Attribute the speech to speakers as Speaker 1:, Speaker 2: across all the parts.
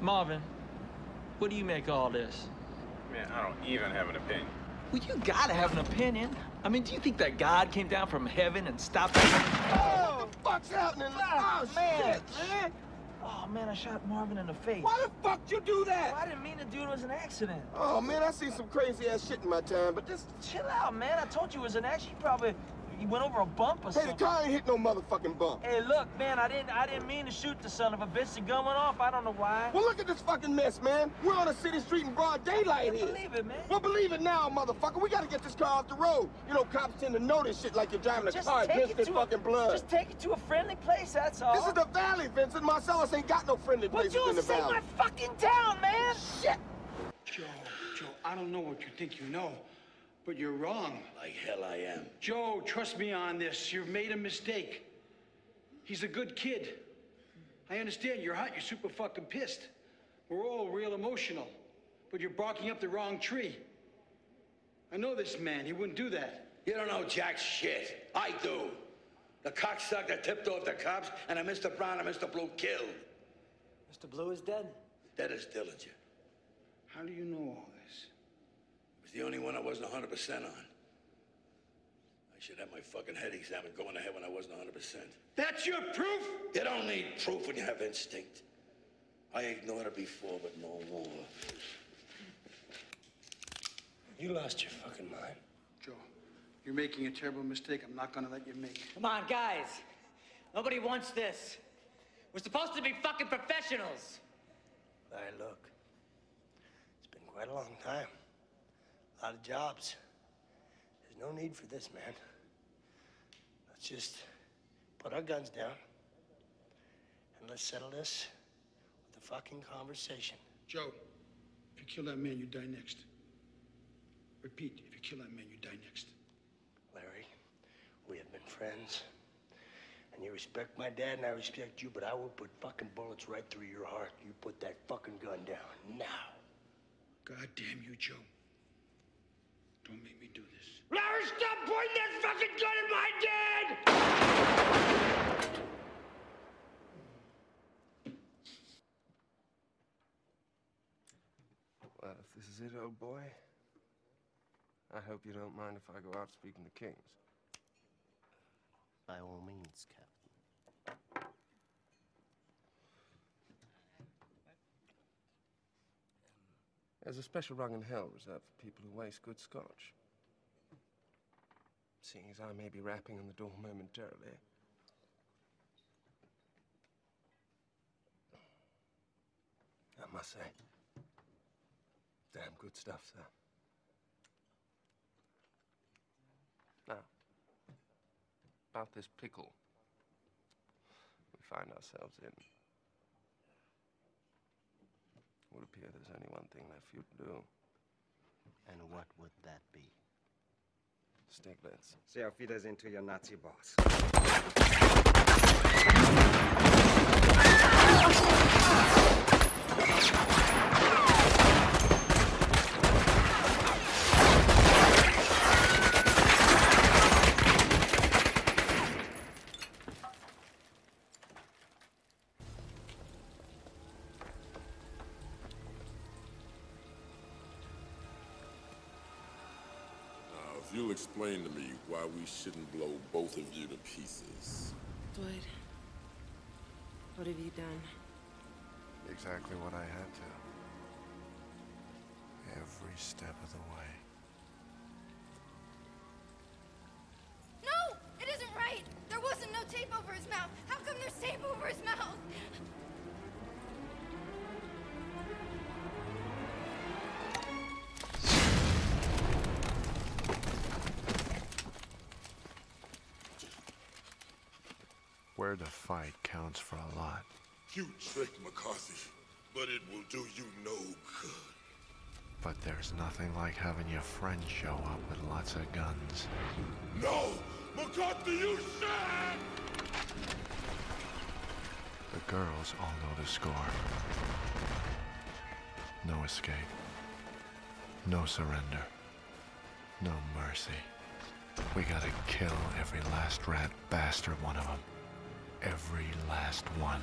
Speaker 1: Marvin, what do you make of all this?
Speaker 2: Man, I don't even have an opinion.
Speaker 1: Well, you gotta have an opinion. I mean, do you think that God came down from heaven and stopped us?
Speaker 3: Oh, what the fuck's happening?
Speaker 1: Ah,
Speaker 3: oh,
Speaker 1: man,
Speaker 3: shit,
Speaker 1: man. Oh, man, I shot Marvin in the face.
Speaker 3: Why the fuck you do that?
Speaker 1: Well, I didn't mean to do it. It was an accident.
Speaker 3: Oh, man, I seen some crazy ass shit in my time, but this...
Speaker 1: Chill out, man. I told you it was an accident. You probably you went over a bump or something.
Speaker 3: Hey, the car ain't hit no motherfucking bump.
Speaker 1: Hey, look, man, I didn't I didn't mean to shoot the son of a bitch. The gun went off. I don't know why.
Speaker 3: Well, look at this fucking mess, man. We're on a city street in broad daylight here.
Speaker 1: believe it, man.
Speaker 3: Well, believe it now, motherfucker. We gotta get this car off the road. You know, cops tend to notice shit like you're driving a
Speaker 1: Just
Speaker 3: car
Speaker 1: take
Speaker 3: against
Speaker 1: it
Speaker 3: this
Speaker 1: to
Speaker 3: fucking
Speaker 1: a,
Speaker 3: blood.
Speaker 1: Just take it to a friendly place. That's all.
Speaker 3: This is the valley, Vincent. Marcellus ain't got no friendly
Speaker 1: Well,
Speaker 3: places in
Speaker 1: Jules,
Speaker 3: the
Speaker 1: this ain't
Speaker 3: valley.
Speaker 1: my fucking town, man.
Speaker 3: Shit.
Speaker 4: Joe, Joe, I don't know what you think you know, but you're wrong.
Speaker 5: Like hell I am.
Speaker 4: Joe, trust me on this. You've made a mistake. He's a good kid. I understand you're hot, you're super fucking pissed. We're all real emotional, but you're barking up the wrong tree. I know this man, he wouldn't do that.
Speaker 5: You don't know jack shit. I do. The cocksucker tipped off the cops, and a Mr. Brown and Mr. Blue killed.
Speaker 1: Mr. Blue is dead.
Speaker 5: Dead as Dillinger.
Speaker 4: How do you know all this?
Speaker 5: It was the only one I wasn't 100% on. I should have my fucking head examined going ahead when I wasn't 100%.
Speaker 4: That's your proof?
Speaker 5: You don't need proof when you have instinct. I ignored it before, but no more.
Speaker 6: You lost your fucking mind.
Speaker 4: Joe, you're making a terrible mistake. I'm not gonna let you make it.
Speaker 7: Come on, guys. Nobody wants this. We're supposed to be fucking professionals.
Speaker 6: Larry, look. It's been quite a long time. A lot of jobs. There's no need for this, man. Let's just put our guns down and let's settle this with a fucking conversation.
Speaker 4: Joe, if you kill that man, you die next. Repeat, if you kill that man, you die next.
Speaker 6: Larry, we have been friends. And you respect my dad and I respect you, but I will put fucking bullets right through your heart. You put that fucking gun down now.
Speaker 4: God damn you, Joe. Don't make me do this.
Speaker 6: Larry, stop pointing that fucking gun at my dad!
Speaker 8: Well, if this is it, old boy, I hope you don't mind if I go out speaking to Kings.
Speaker 6: By all means, Captain.
Speaker 8: There's a special rung in hell reserved for people who waste good scotch. Seeing as I may be rapping on the door momentarily. I must say, damn good stuff, sir. Now, about this pickle we find ourselves in. It would appear there's only one thing left for you to do.
Speaker 6: And what would that be?
Speaker 8: Stiglitz.
Speaker 9: Sehr auf Wiedersehen to your Nazi boss.
Speaker 10: Explain to me why we shouldn't blow both of you to pieces.
Speaker 11: Dwight, what have you done?
Speaker 12: Exactly what I had to. Every step of the way. To fight counts for a lot.
Speaker 10: You tricked McCarthy, but it will do you no good.
Speaker 12: But there's nothing like having your friend show up with lots of guns.
Speaker 10: No! McCarthy, you shit!
Speaker 12: The girls all know the score. No escape. No surrender. No mercy. We gotta kill every last rat bastard one of them. Every last one.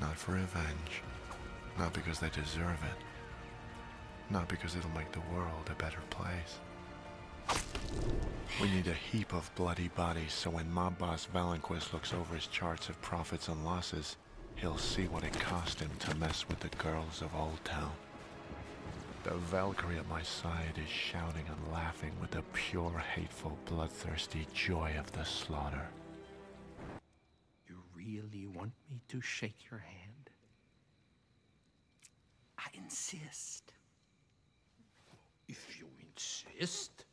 Speaker 12: Not for revenge, Not because they deserve it. Not because it'll make the world a better place. We need a heap of bloody bodies so when mob boss Wallenquist looks over his charts of profits and losses, he'll see what it cost him to mess with the girls of Old Town. The Valkyrie at my side is shouting and laughing with the pure, hateful, bloodthirsty joy of the slaughter.
Speaker 13: Want me to shake your hand? I insist. If you insist.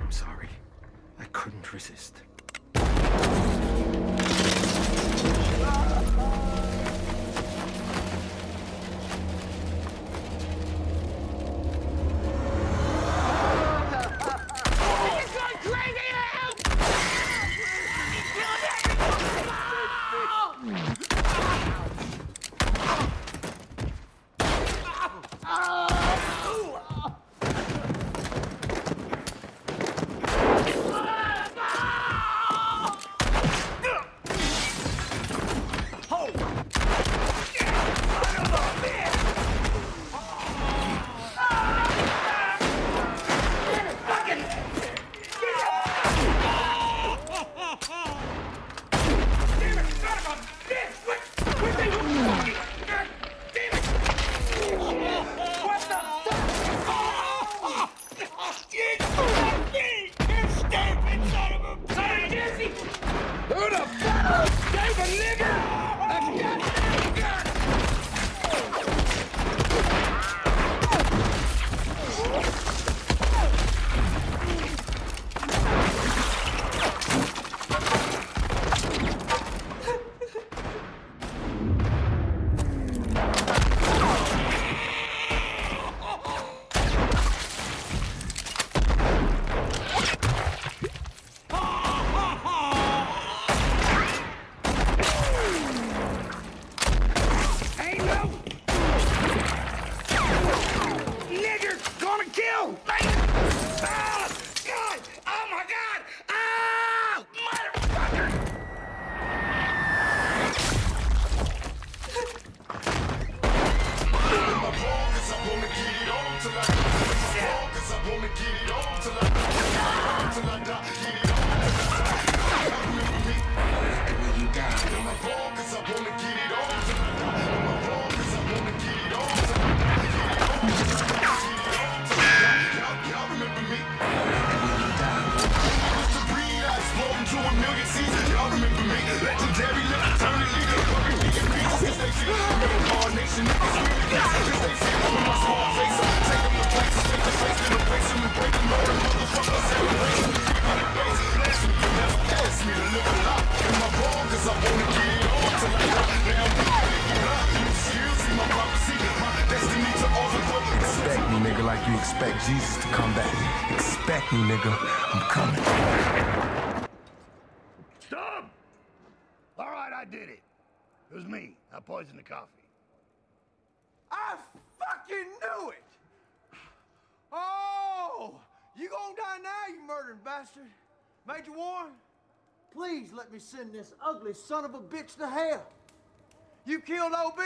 Speaker 13: I'm sorry. I couldn't resist.
Speaker 2: Major Warren, please let me send this ugly son of a bitch to hell. You killed OB?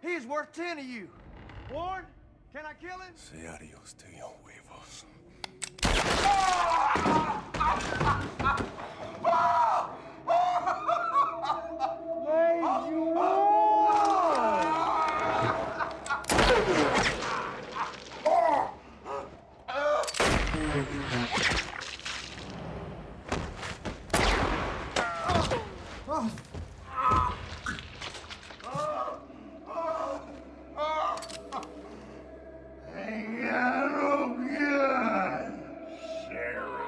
Speaker 2: He is worth ten of you. Warren, can I kill him?
Speaker 14: Say adios to your huevos.
Speaker 15: Ain't got no gun, Sheriff.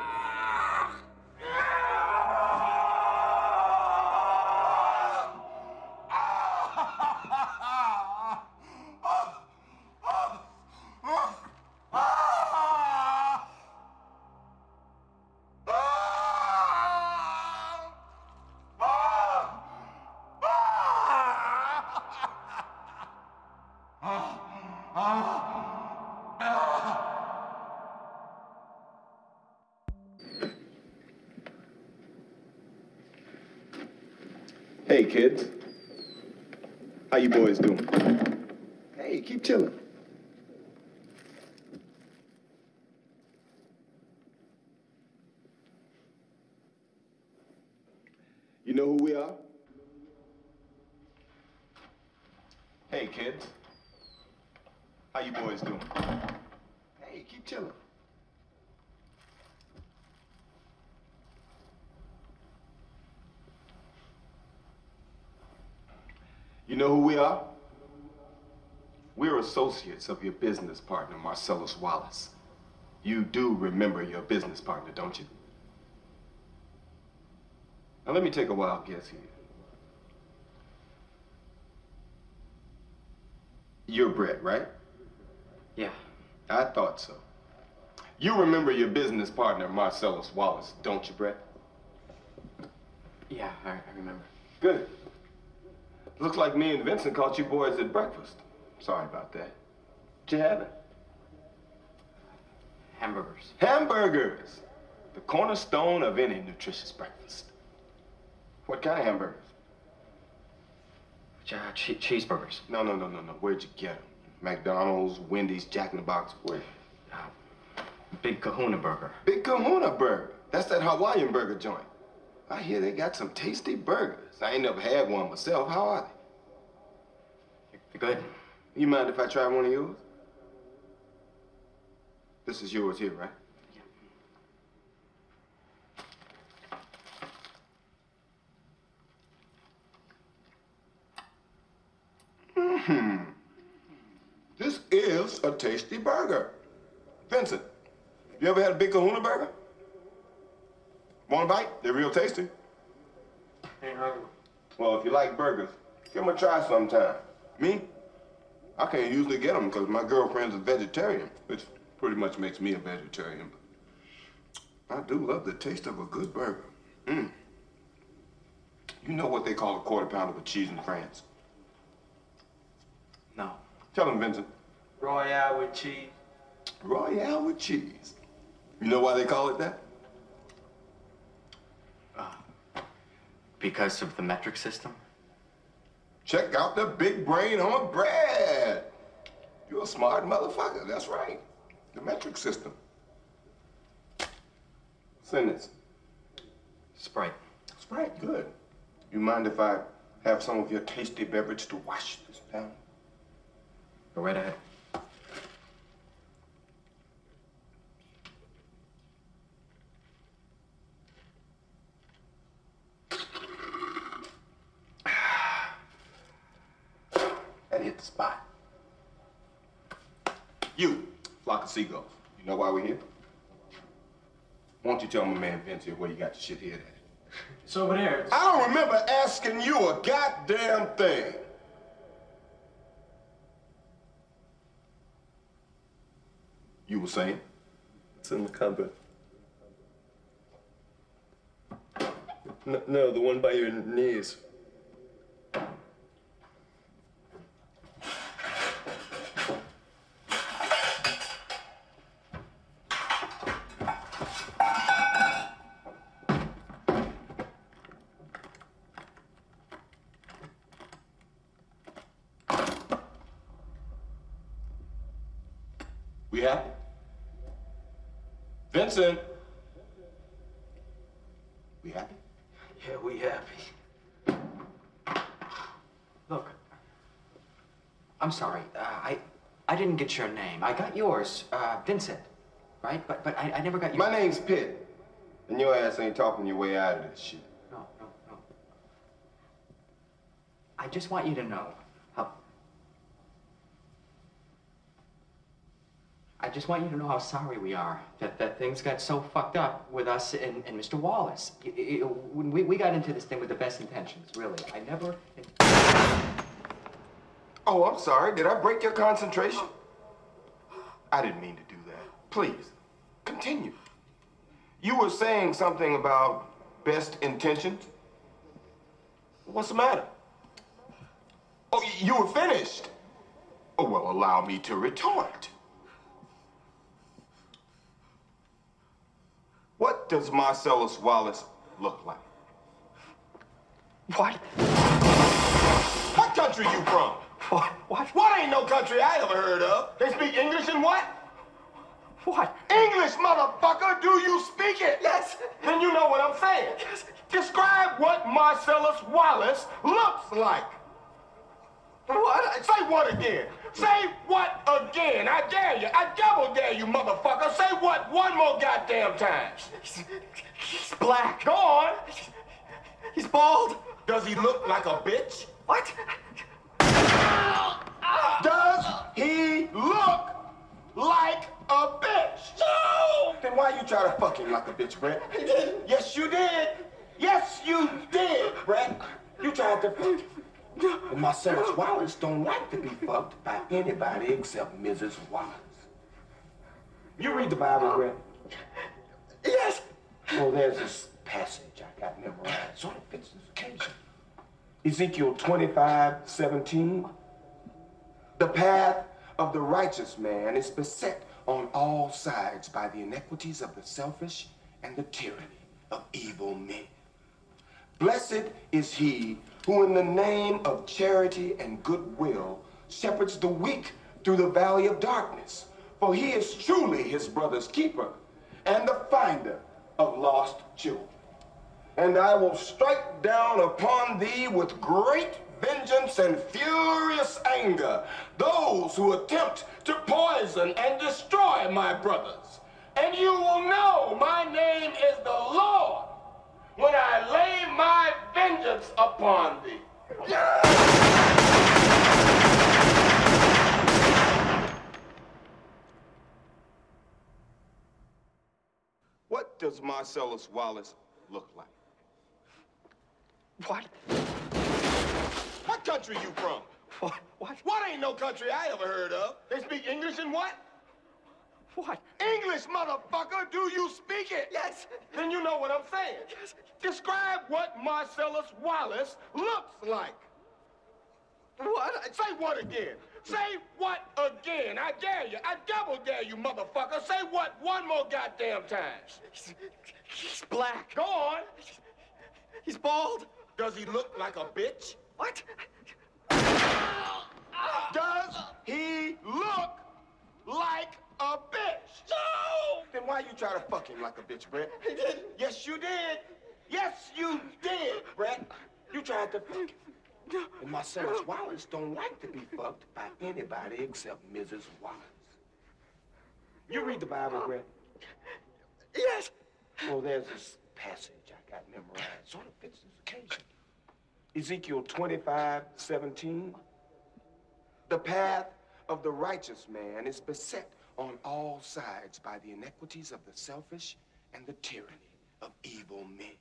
Speaker 3: kids. How you boys doing? Hey, keep chilling. You know who we are? Hey, kids. How you boys doing? Hey, keep chilling. You know who we are? We're associates of your business partner, Marcellus Wallace. You do remember your business partner, don't you? Now let me take a wild guess here. You're Brett, right?
Speaker 16: Yeah.
Speaker 3: I thought so. You remember your business partner, Marcellus Wallace, don't you, Brett?
Speaker 16: Yeah, I, I remember.
Speaker 3: Good. Looks like me and Vincent caught you boys at breakfast. Sorry about that. What you having?
Speaker 16: Hamburgers.
Speaker 3: Hamburgers! The cornerstone of any nutritious breakfast. What kind of hamburgers?
Speaker 16: Uh, che- cheeseburgers.
Speaker 3: No, no, no, no, no. Where'd you get them? McDonald's, Wendy's, Jack in the Box, where?
Speaker 16: Big Kahuna burger.
Speaker 3: Big Kahuna Burger. That's that Hawaiian burger joint. I hear they got some tasty burgers. I ain't never had one myself. How are they?
Speaker 16: They're good.
Speaker 3: You mind if I try one of yours? This is yours here, right? Hmm. This is a tasty burger. Vincent, you ever had a big kahuna burger? Want a bite? They're real tasty.
Speaker 16: Ain't hungry.
Speaker 3: Well, if you like burgers, give them a try sometime. Me? I can't usually get them because my girlfriend's a vegetarian, which pretty much makes me a vegetarian. I do love the taste of a good burger. Mm. You know what they call a quarter pounder with cheese in France?
Speaker 16: No.
Speaker 3: Tell them, Vincent.
Speaker 16: Royale with cheese.
Speaker 3: Royale with cheese. You know why they call it that?
Speaker 16: Because of the metric system?
Speaker 3: Check out the big brain on Brad. You're a smart motherfucker. That's right. The metric system. Send this.
Speaker 16: Sprite.
Speaker 3: Sprite, good. You mind if I have some of your tasty beverage to wash this down?
Speaker 16: Go right ahead.
Speaker 3: That hit the spot. You, flock of seagulls. You know why we're here? Why don't you tell my man Vince here where you got your shit hid at?
Speaker 16: It's over there.
Speaker 3: I don't remember asking you a goddamn thing. You were saying?
Speaker 17: It's in the cupboard. No, no, the one by your knees.
Speaker 3: We happy? Vincent! We happy?
Speaker 16: Yeah, we happy. Look, I'm sorry. Uh, I I didn't get your name. I got yours, uh, Vincent, right? But but I, I never got your.
Speaker 3: My name's Pitt. And your ass ain't talking your way out of this shit.
Speaker 16: No, no, no. I just want you to know how. I just want you to know how sorry we are that, that things got so fucked up with us and, and Mr. Wallace. Y- when we, we got into this thing with the best intentions, really. I never.
Speaker 3: Oh, I'm sorry. Did I break your concentration? I didn't mean to do that. Please, continue. You were saying something about best intentions? What's the matter? Oh, you were finished. Oh, well, allow me to retort. What does Marcellus Wallace look like?
Speaker 16: What?
Speaker 3: What country you from? What? What? What ain't no country I ever heard of? They speak English and what? What? English, motherfucker! Do you speak it? Yes. Then you know what I'm saying. Yes. Describe what Marcellus Wallace looks like. What? Say what again? Say what again? I dare you. I double dare you, motherfucker. Say what one more goddamn time. He's black. Go on. He's bald. Does he look like a bitch? What? Does he look like a bitch? No! Then why you try to fuck him like a bitch, Brett? I did. Yes, you did. Yes, you did, Brett. You tried to fuck him. And Marcellus Wallace don't like to be fucked by anybody except Mrs. Wallace. You read the Bible, Brett? Yes. Well, there's this passage I got memorized. Sort of fits this occasion. Ezekiel 25, 17. The path of the righteous man is beset on all sides by the iniquities of the selfish and the tyranny of evil men. Blessed is he who, in the name of charity and goodwill, shepherds the weak through the valley of darkness. For he is truly his brother's keeper and the finder of lost children. And I will strike down upon thee with great vengeance and furious anger those who attempt to poison and destroy my brothers. And you will know my name is the Lord when I lay my vengeance upon thee. What does Marcellus Wallace look like? What? What country you from? What? What? What ain't no country I ever heard of? They speak English and what? What? English, motherfucker! Do you speak it? Yes. Then you know what I'm saying. Yes. Describe what Marcellus Wallace looks like. What? Say what again? Say what again? I dare you. I double dare you, motherfucker. Say what one more goddamn time. He's, he's black. Go on. He's bald. Does he look like a bitch? What? Does he look like a bitch? No! Then why you try to fuck him like a bitch, Brett? I did. Yes, you did. Yes, you did, Brett. You tried to fuck him. And Marcellus Wallace don't like to be fucked by anybody except Mrs. Wallace. You read the Bible, Brett? Yes. Well, there's this passage I got memorized. Sort of fits this occasion. Ezekiel 25, 17. The path of the righteous man is beset on all sides by the iniquities of the selfish and the tyranny of evil men.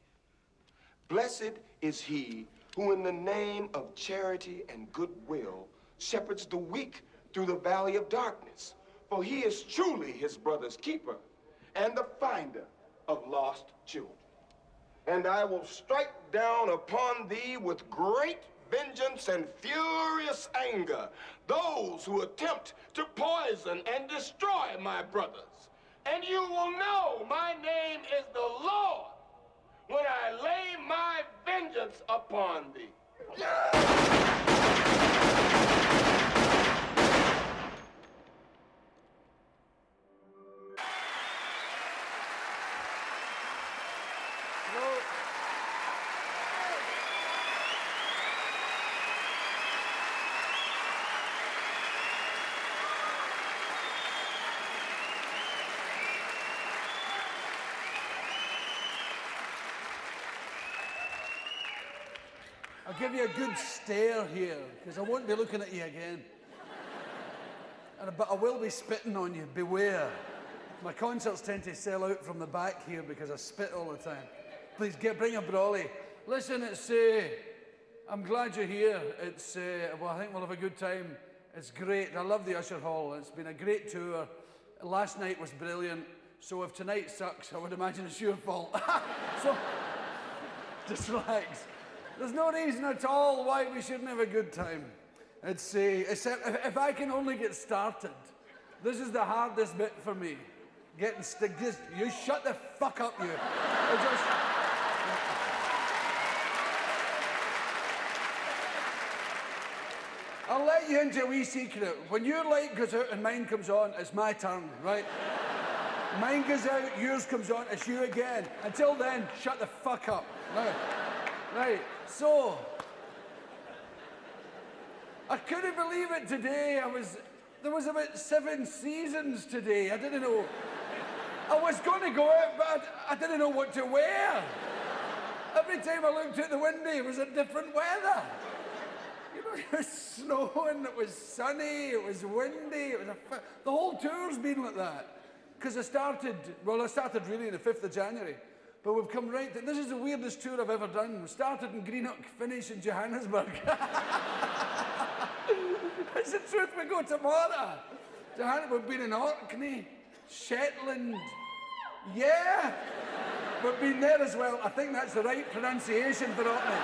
Speaker 3: Blessed is he who, in the name of charity and goodwill, shepherds the weak through the valley of darkness. For he is truly his brother's keeper and the finder of lost children. And I will strike down upon thee with great vengeance and furious anger those who attempt to poison and destroy my brothers. And you will know my name is the Lord when I lay my vengeance upon thee.
Speaker 18: Give you a good stare here, because I won't be looking at you again. And, but I will be spitting on you, beware. My concerts tend to sell out from the back here because I spit all the time. Please get bring a brolly. Listen, it's uh, I'm glad you're here. It's uh, well, I think we'll have a good time. It's great. I love the Usher Hall. It's been a great tour. Last night was brilliant. So if tonight sucks, I would imagine it's your fault. so just relax. There's no reason at all why we shouldn't have a good time. It's, uh, except if, if I can only get started. This is the hardest bit for me. Getting stick. Just you shut the fuck up, you. Just. I'll let you into a wee secret. When your light goes out and mine comes on, it's my turn, right? mine goes out, yours comes on, it's you again. Until then, shut the fuck up. Right. So, I couldn't believe it today. I was, there was about seven seasons today. I didn't know. I was going to go out, but I, I didn't know what to wear. Every time I looked out the window, it was a different weather. You know, it was snowing, it was sunny, it was windy, it was a the whole tour's been like that. Because I started, well, I started really on the 5th of January, but we've come right to, this is the weirdest tour I've ever done. We started in Greenock, finished in Johannesburg. It's the truth, we go tomorrow. Johannesburg, we've been in Orkney, Shetland, yeah. We've been there as well. I think that's the right pronunciation for Orkney.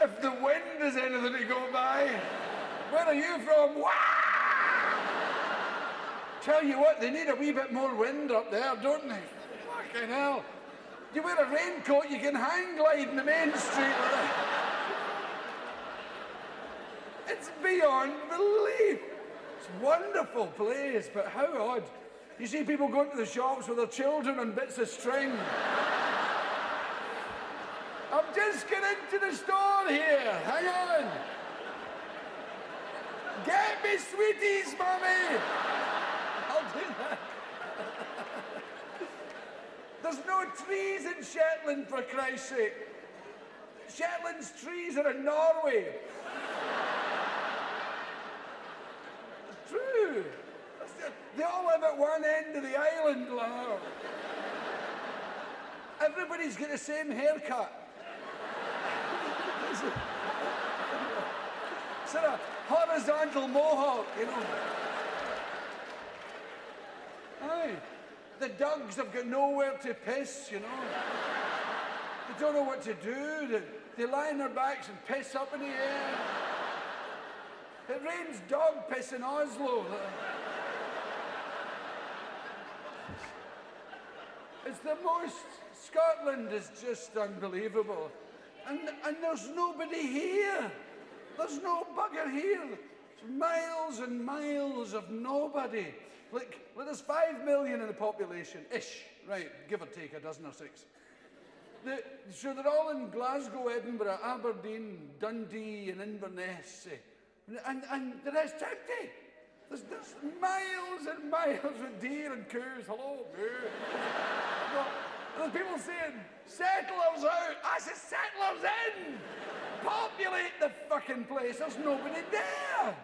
Speaker 18: If the wind is anything to go by, where are you from? Wah! Tell you what, they need a wee bit more wind up there, don't they? Fucking hell. You wear a raincoat, you can hang glide in the main street. It's beyond belief. It's a wonderful place, but how odd. You see people going to the shops with their children and bits of string. I'm just getting into the store here. Hang on. Get me sweeties, mommy. I'll do that. There's no trees in Shetland, for Christ's sake. Shetland's trees are in Norway. True. They all live at one end of the island, love. Everybody's got the same haircut. sort of horizontal mohawk, you know. Aye. The dogs have got nowhere to piss, you know. They don't know what to do. They, they lie on their backs and piss up in the air. It rains dog piss in Oslo. It's the most. Scotland is just unbelievable. And, and there's nobody here. There's no bugger here. It's miles and miles of nobody. Like, well, there's five million in the population, ish, right, give or take a dozen or six. The, so they're all in Glasgow, Edinburgh, Aberdeen, Dundee, and Inverness. eh. And, and the rest empty. There's, there's miles and miles of deer and coos. Hello, moo. There's people saying, settlers out. I said, settlers in. Populate the fucking place. There's nobody there.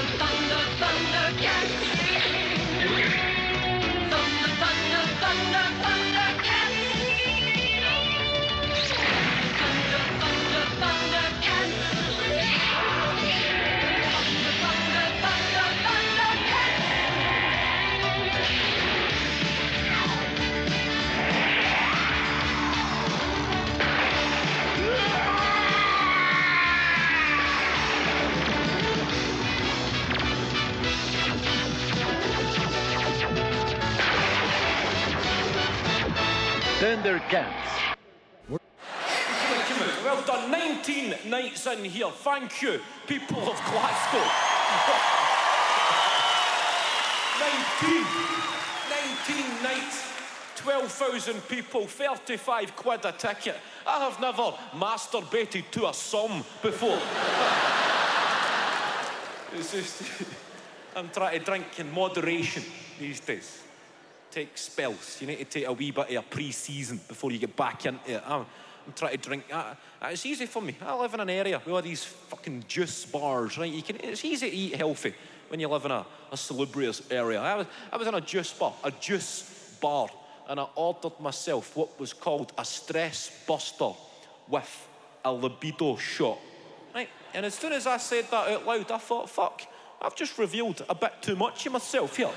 Speaker 7: Thunder, thunder, Thundercats.
Speaker 19: Well done. 19 nights in here. Thank you, people of Glasgow. 19. 19 nights. 12,000 people, 35 quid a ticket. I have never masturbated to a sum before. it's just. I'm trying to drink in moderation these days. Take spells. You need to take a wee bit of a pre-season before you get back into it. I'm, I'm trying to drink. It's easy for me. I live in an area with all these fucking juice bars, right? You can. It's easy to eat healthy when you live in a, a salubrious area. I was, I was in a juice bar, a juice bar, and I ordered myself what was called a stress buster with a libido shot. Right? And as soon as I said that out loud, I thought, fuck, I've just revealed a bit too much of myself here.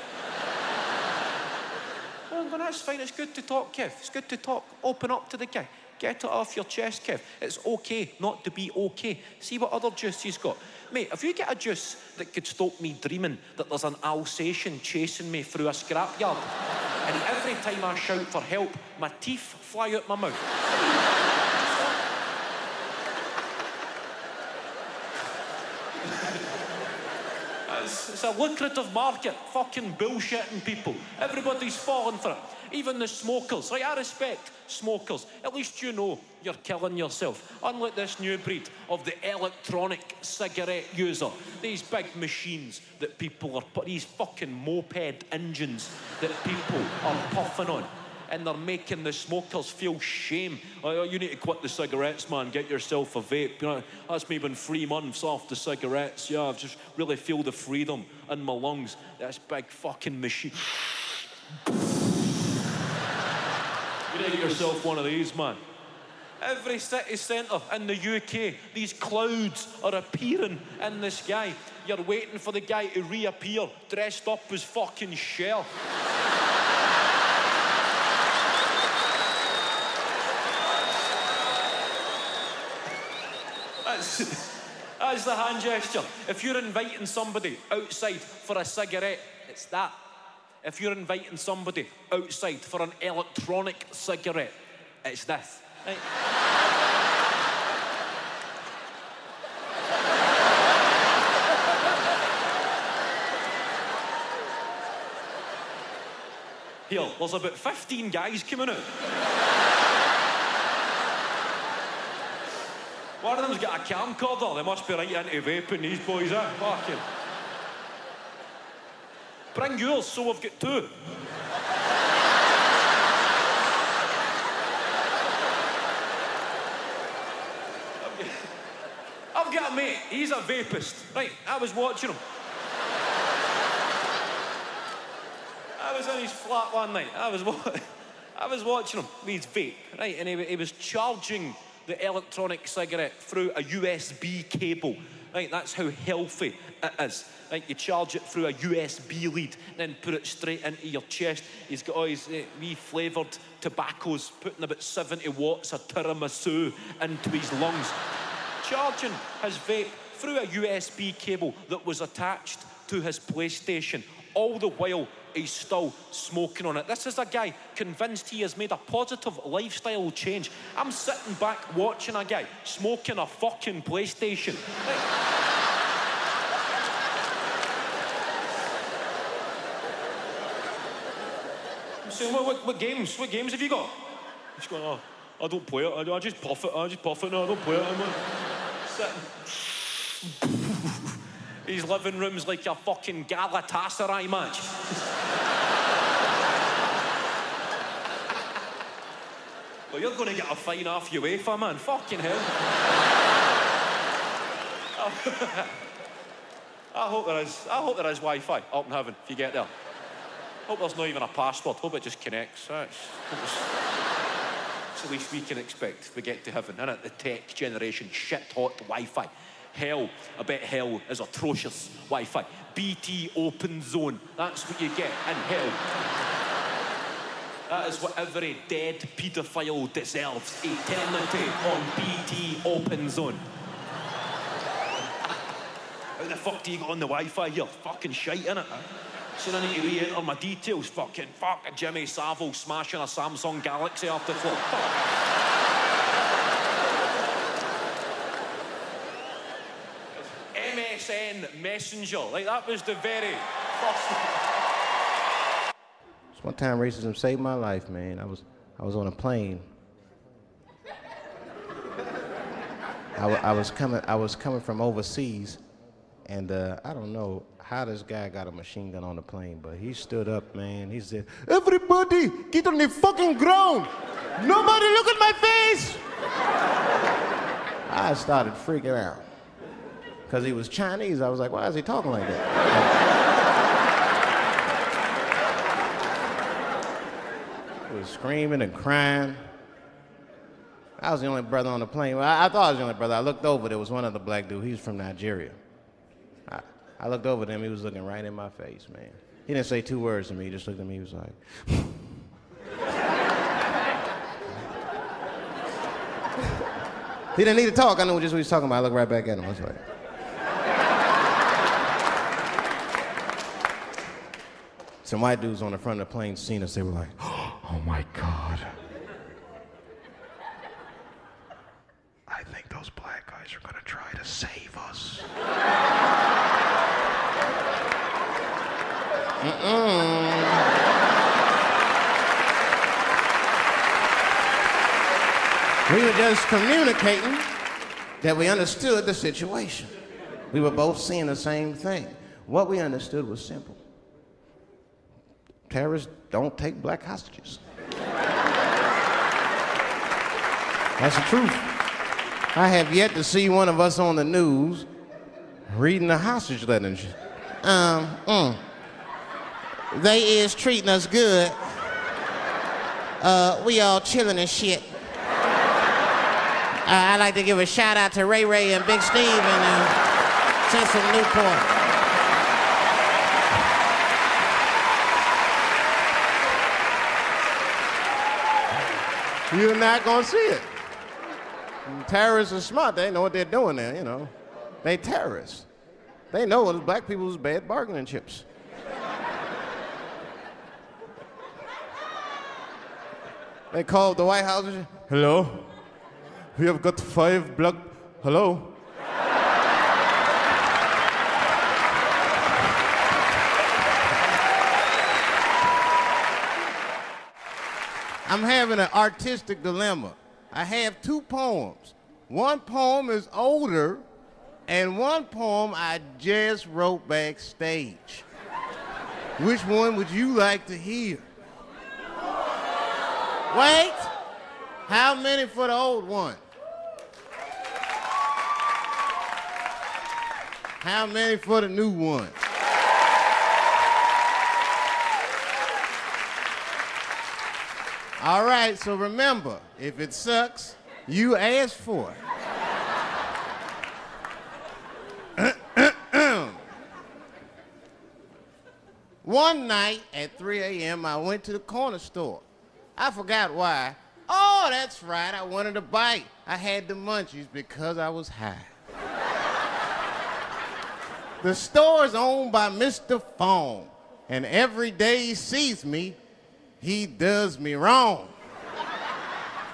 Speaker 19: But that's fine. It's good to talk, Kev. It's good to talk. Open up to the guy. Get it off your chest, Kev. It's okay not to be okay. See what other juice he's got. Mate, if you get a juice that could stop me dreaming that there's an Alsatian chasing me through a scrapyard, and every time I shout for help, my teeth fly out my mouth. It's, a lucrative market, fucking bullshitting people. Everybody's falling for it. Even the smokers. Like, I respect smokers. At least you know you're killing yourself. Unlike this new breed of the electronic cigarette user. These big machines that people are put, these fucking moped engines that people are puffing on. And they're making the smokers feel shame. Oh, oh, you need to quit the cigarettes, man. Get yourself a vape. You know, that's me been three months off the cigarettes. Yeah, I've just really feel the freedom in my lungs. This big fucking machine. You need to get yourself one of these, man. Every city centre in the UK, these clouds are appearing in the sky. You're waiting for the guy to reappear dressed up as fucking Cher. That's, the hand gesture. If you're inviting somebody outside for a cigarette, it's that. If you're inviting somebody outside for an electronic cigarette, it's this. Right? Here, there's about 15 guys coming out. One of them's got a camcorder. They must be right into vaping, these boys, eh? Fucking. Bring yours so we've got two. I've got a mate, he's a vapist. Right, I was watching him. I was in his flat one night. I was, wa- I was watching him his vape, right, and he, he was charging the electronic cigarette through a USB cable. Right, that's how healthy it is. Right, you charge it through a USB lead, then put it straight into your chest. He's got all his uh, wee flavoured tobaccos, putting about 70 watts of tiramisu into his lungs. Charging his vape through a USB cable that was attached to his PlayStation. All the while, he's still smoking on it. This is a guy convinced he has made a positive lifestyle change. I'm sitting back watching a guy smoking a fucking PlayStation. I'm saying, what, what, what games? What games have you got? He's going, oh, I don't play it. I, I just puff it. I just puff it. No, I don't play it. I'm like, sitting. His living room's like a fucking Galatasaray match. well, you're going to get a fine off UEFA, man. Fucking hell. I hope there is. I hope there is Wi-Fi up in heaven if you get there. Hope there's not even a password. Hope it just connects. That's, it's the least we can expect we get to heaven, isn't it? The tech generation, shit hot Wi-Fi. Hell, I bet hell is atrocious Wi-Fi. BT Openzone. That's what you get in hell. That is what every dead paedophile deserves. Eternity on BT Openzone. How the fuck do you get on the Wi-Fi here? Fucking shite, innit? So I need to re-enter my details. Fucking fuck Jimmy Savile smashing a Samsung Galaxy off the floor. Fuck. MSN Messenger. Like that was the very first.
Speaker 20: One time racism saved my life, man. I was I was on a plane. I, I was coming I was coming from overseas, and uh, I don't know how this guy got a machine gun on the plane, but he stood up, man. He said, Everybody, get on the fucking ground. Nobody look at my face. I started freaking out. Because he was Chinese. I was like, why is he talking like that? he was screaming and crying. I was the only brother on the plane. Well, I, I thought I was the only brother. I looked over, there was one other black dude. He was from Nigeria. I, I looked over at him, he was looking right in my face, man. He didn't say two words to me, he just looked at me, he was like, He didn't need to talk. I knew just what he was talking about. I looked right back at him. I was like, Some white dudes on the front of the plane seen us. They were like, oh my God. I think those black guys are going to try to save us. Mm-mm. We were just communicating that we understood the situation. We were both seeing the same thing. What we understood was simple terrorists don't take black hostages. That's the truth. I have yet to see one of us on the news reading a hostage letter. and shit. Um, mm. They is treating us good. Uh, we all chilling and shit. Uh, I'd like to give a shout out to Ray Ray and Big Steve and uh, Central Newport. You're not gonna see it. Terrorists are smart. They know what they're doing there, you know. They terrorists. They know what black people's bad bargaining chips. They called the White House. Hello? We have got five black. Hello? I'm having an artistic dilemma. I have two poems. One poem is older, and one poem I just wrote backstage. Which one would you like to hear? Wait! How many for the old one? How many for the new one? All right, so remember, if it sucks, you ask for it. One night at 3 a.m., I went to the corner store. I forgot why. Oh, that's right, I wanted a bite. I had the munchies because I was high. the store is owned by Mr. Fong, and every day he sees me, he does me wrong.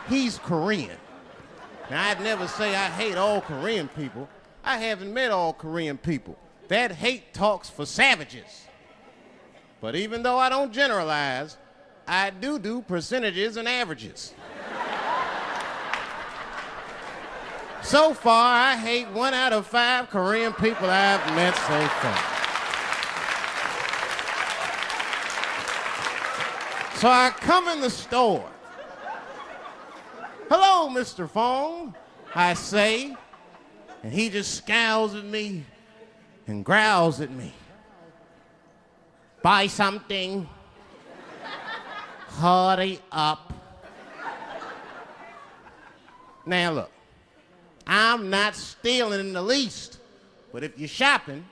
Speaker 20: He's Korean. Now, I'd never say I hate all Korean people. I haven't met all Korean people. That hate talks for savages. But even though I don't generalize, I do do percentages and averages. so far, I hate one out of five Korean people I've met so far. So I come in the store. Hello, Mr. Fong, I say. And he just scowls at me and growls at me. Buy something. Hurry up. Now look, I'm not stealing in the least. But if you're shopping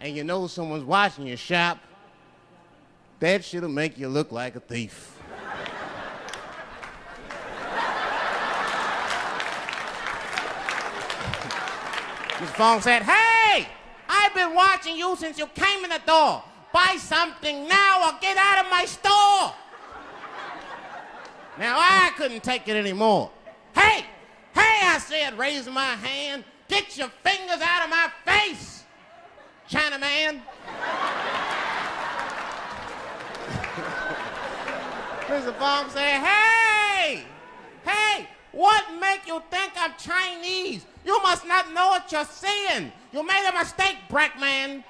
Speaker 20: and you know someone's watching you shop, that shit'll make you look like a thief. Miss Fong said, Hey, I've been watching you since you came in the door. Buy something now or get out of my store. Now I couldn't take it anymore. Hey, hey, I said, raising my hand, get your fingers out of my face, Chinaman. Mr. Fong said, Hey, hey, what make you think I'm Chinese? You must not know what you're saying. You made a mistake, Brackman.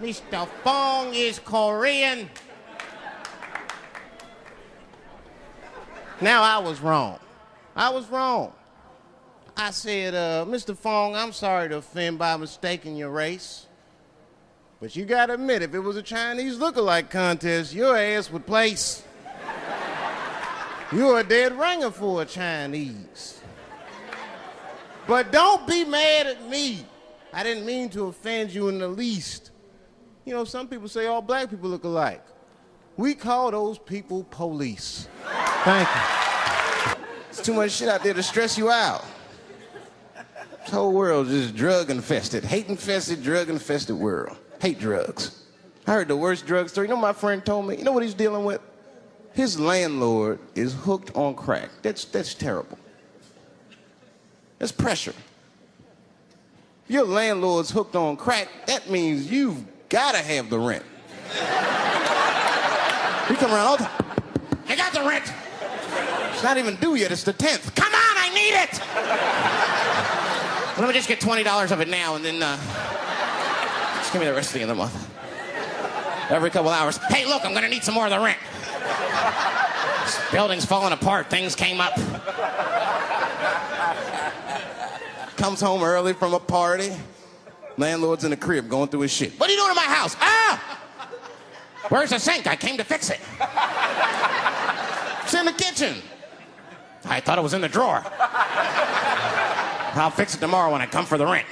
Speaker 21: Mr. Fong is Korean. Now I was wrong. I was wrong. I said, uh, Mr. Fong, I'm sorry to offend by mistaking your race. But you gotta admit, if it was a Chinese look-alike contest, your ass would place. You're a dead ringer for a Chinese. But don't be mad at me. I didn't mean to offend you in the least. You know, some people say all black people look alike. We call those people police. Thank you.
Speaker 20: It's too much shit out there to stress you out. This whole world is drug infested, hate infested, drug infested world. Hate drugs. I heard the worst drug story. You know, my friend told me. You know what he's dealing with? His landlord is hooked on crack. That's that's terrible. That's pressure. Your landlord's hooked on crack. That means you've gotta have the rent. he come around all the time. I got the rent. It's not even due yet. It's the tenth. Come on, I need it. Let me just get twenty dollars of it now, and then uh, just give me the rest of the month. Every couple hours. Hey, look, I'm gonna need some more of the rent. This building's falling apart. Things came up. Comes home early from a party. Landlord's in the crib going through his shit. What are you doing in my house? Ah! Where's the sink? I came to fix it. It's in the kitchen. I thought it was in the drawer. I'll fix it tomorrow when I come for the rent.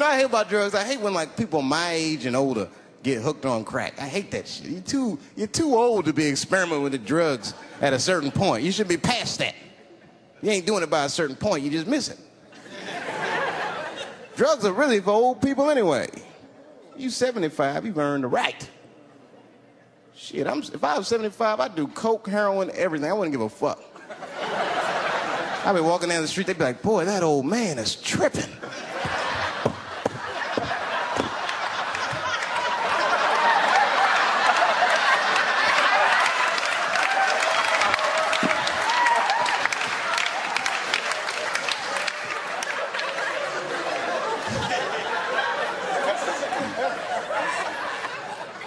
Speaker 20: Know, I hate about drugs. I hate when like people my age and older get hooked on crack. I hate that shit. You're too, you're too old to be experimenting with the drugs at a certain point. You should be past that. You ain't doing it by a certain point. You just miss it. drugs are really for old people anyway. You 75, you've earned the right. Shit, I'm, if I was 75, I'd do coke, heroin, everything. I wouldn't give a fuck. I'd be walking down the street, they'd be like, boy, that old man is tripping.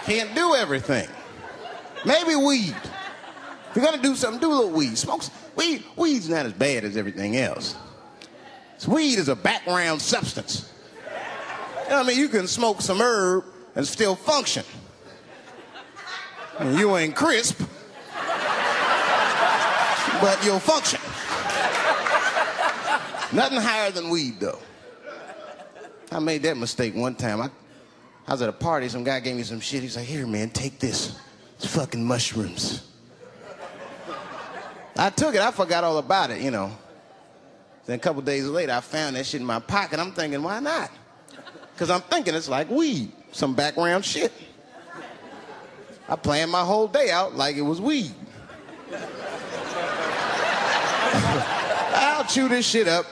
Speaker 20: Can't do everything. Maybe weed. If you're gonna do something, do a little weed. Smoke weed. Weed's not as bad as everything else. So weed is a background substance. You know I mean? You can smoke some herb and still function. You ain't crisp, but you'll function. Nothing higher than weed, though. I made that mistake one time. I, I was at a party, some guy gave me some shit. He's like, here, man, take this. It's fucking mushrooms. I took it, I forgot all about it, you know. Then a couple days later, I found that shit in my pocket. I'm thinking, why not? Because I'm thinking it's like weed, some background shit. I planned my whole day out like it was weed. I'll chew this shit up.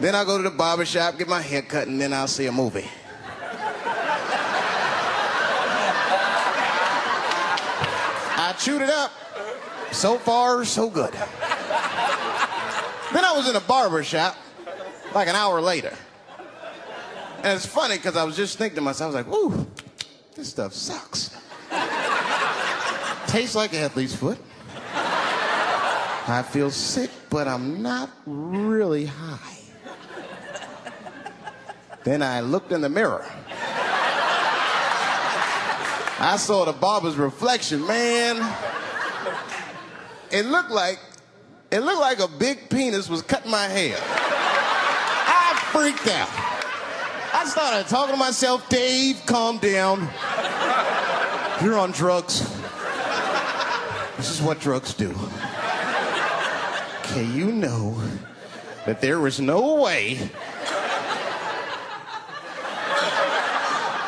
Speaker 20: Then I'll go to the barber shop, get my hair cut, and then I'll see a movie. Chewed it up. So far, so good. then I was in a barber shop like an hour later. And it's funny because I was just thinking to myself, I was like, ooh, this stuff sucks. Tastes like athlete's foot. I feel sick, but I'm not really high. Then I looked in the mirror. I saw the barber's reflection, man. It looked like it looked like a big penis was cutting my hair. I freaked out. I started talking to myself, Dave, calm down. You're on drugs. This is what drugs do. Okay, you know that there is no way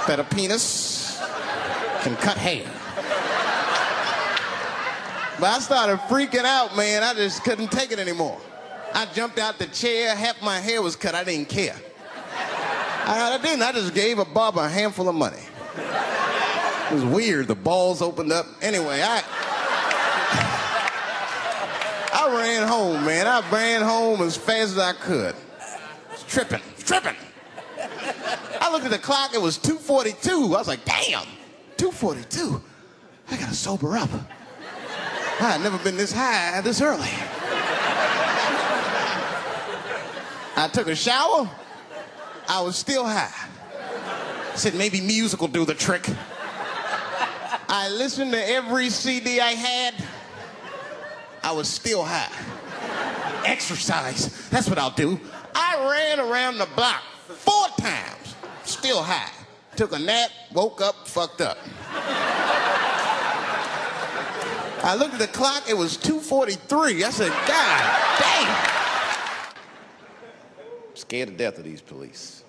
Speaker 20: that a penis can cut hair. But I started freaking out, man. I just couldn't take it anymore. I jumped out the chair, half my hair was cut. I didn't care. I, I didn't. I just gave a barber a handful of money. It was weird. The balls opened up. Anyway, I. I ran home, man. I ran home as fast as I could. tripping, tripping. I looked at the clock, it was 2.42. I was like, damn, 2.42. I gotta sober up. I had never been this high this early. I took a shower. I was still high. Said maybe music will do the trick. I listened to every CD I had. I was still high. Exercise. That's what I'll do. I ran around the block four times, still high. Took a nap, woke up, fucked up. I looked at the clock, it was 2.43. I said, God damn. Scared to death of these police.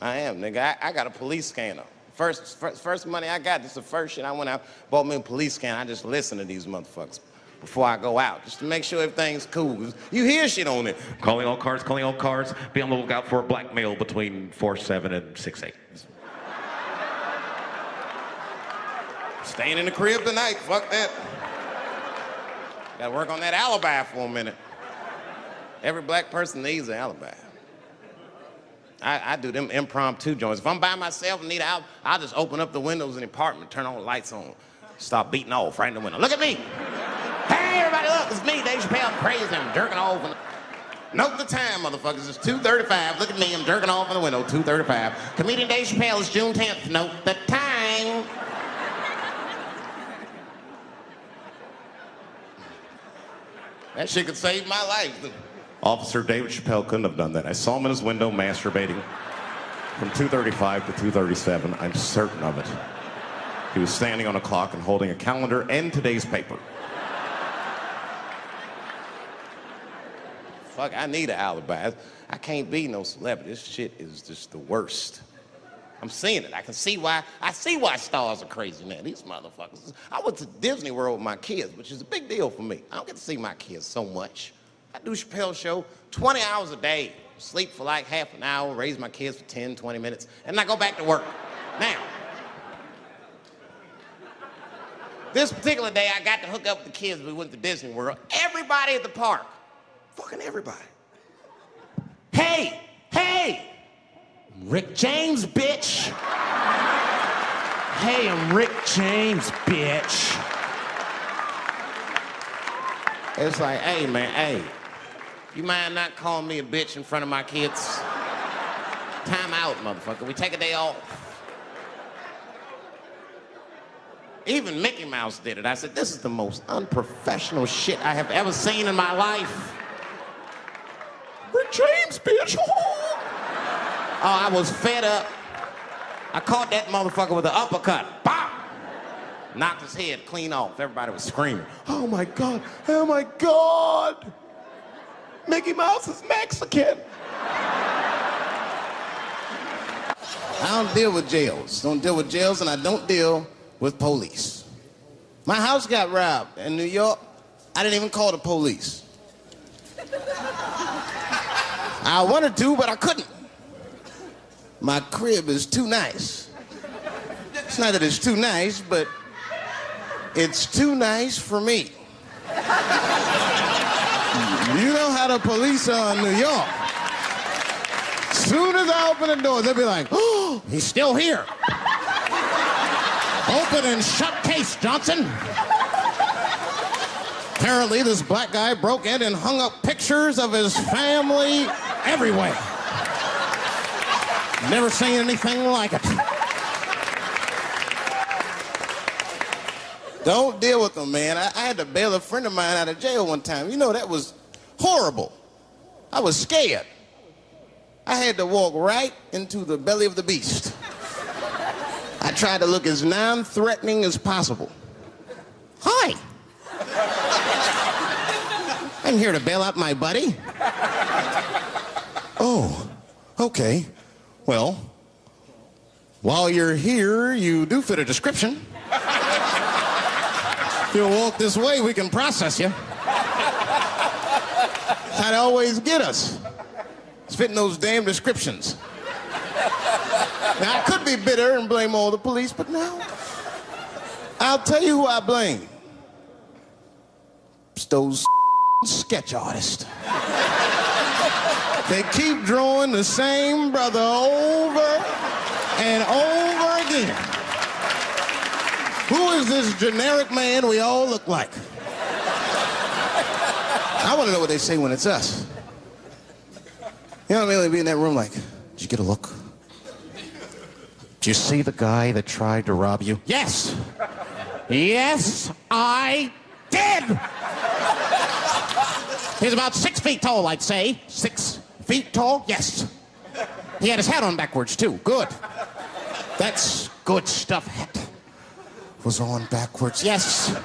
Speaker 20: I am, nigga. I, I got a police scanner. First, first, first money I got, this is the first shit I went out, bought me a police scanner. I just listen to these motherfuckers before I go out, just to make sure everything's cool. You hear shit on it.
Speaker 22: Calling all cars, calling all cars. Be on the lookout for a black male between 4'7 and 6'8.
Speaker 20: Staying in the crib tonight, fuck that. Gotta work on that alibi for a minute. Every black person needs an alibi. I, I do them impromptu joints. If I'm by myself and need out, I'll just open up the windows in the apartment, turn all the lights on, stop beating off right in the window. Look at me. Hey, everybody, look, it's me, Dave Chappelle. I'm crazy. I'm jerking off. And... Note the time, motherfuckers. It's 2.35. Look at me. I'm jerking off in the window. 2.35. Comedian Dave Chappelle is June 10th. Note the time. That shit could save my life.
Speaker 22: Officer David Chappelle couldn't have done that. I saw him in his window masturbating from 2.35 to 2.37. I'm certain of it. He was standing on a clock and holding a calendar and today's paper.
Speaker 20: Fuck, I need an alibi. I can't be no celebrity. This shit is just the worst. I'm seeing it. I can see why. I see why stars are crazy, man. These motherfuckers. I went to Disney World with my kids, which is a big deal for me. I don't get to see my kids so much. I do Chappelle show 20 hours a day, sleep for like half an hour, raise my kids for 10, 20 minutes, and I go back to work. Now, this particular day, I got to hook up with the kids. We went to Disney World. Everybody at the park, fucking everybody. Hey, hey, Rick James, bitch. Hey, I'm Rick James, bitch. It's like, hey, man, hey, you mind not calling me a bitch in front of my kids? Time out, motherfucker. We take a day off. Even Mickey Mouse did it. I said, this is the most unprofessional shit I have ever seen in my life. Rick James, bitch. Oh, I was fed up. I caught that motherfucker with an uppercut. Bop! Knocked his head clean off. Everybody was screaming. Oh my God, oh my God! Mickey Mouse is Mexican. I don't deal with jails. Don't deal with jails, and I don't deal with police. My house got robbed in New York. I didn't even call the police. I wanted to, but I couldn't. My crib is too nice. It's not that it's too nice, but it's too nice for me. You know how the police are in New York. Soon as I open the door, they'll be like, oh, he's still here. Open and shut case, Johnson. Apparently, this black guy broke in and hung up pictures of his family everywhere. Never seen anything like it. Don't deal with them, man. I, I, had to bail a friend of mine out of jail one time. You know, that was horrible. I was scared. I had to walk right into the belly of the beast. I tried to look as non-threatening as possible. Hi. I'm here to bail out my buddy. Oh, okay. Well, while you're here, you do fit a description. If you'll walk this way, we can process you. I'd always get us. It's fitting those damn descriptions. Now, I could be bitter and blame all the police, but now, I'll tell you who I blame. It's those sketch artists. They keep drawing the same brother over and over again. Who is this generic man we all look like? I want to know what they say when it's us. You know what I mean? They'd be in that room like, did you get a look? Did you see the guy that tried to rob you? Yes. Yes, I did. He's about six feet tall, I'd say. Six feet tall? Yes. He had his hat on backwards, too. Good. That's good stuff. Hat was on backwards. Yes.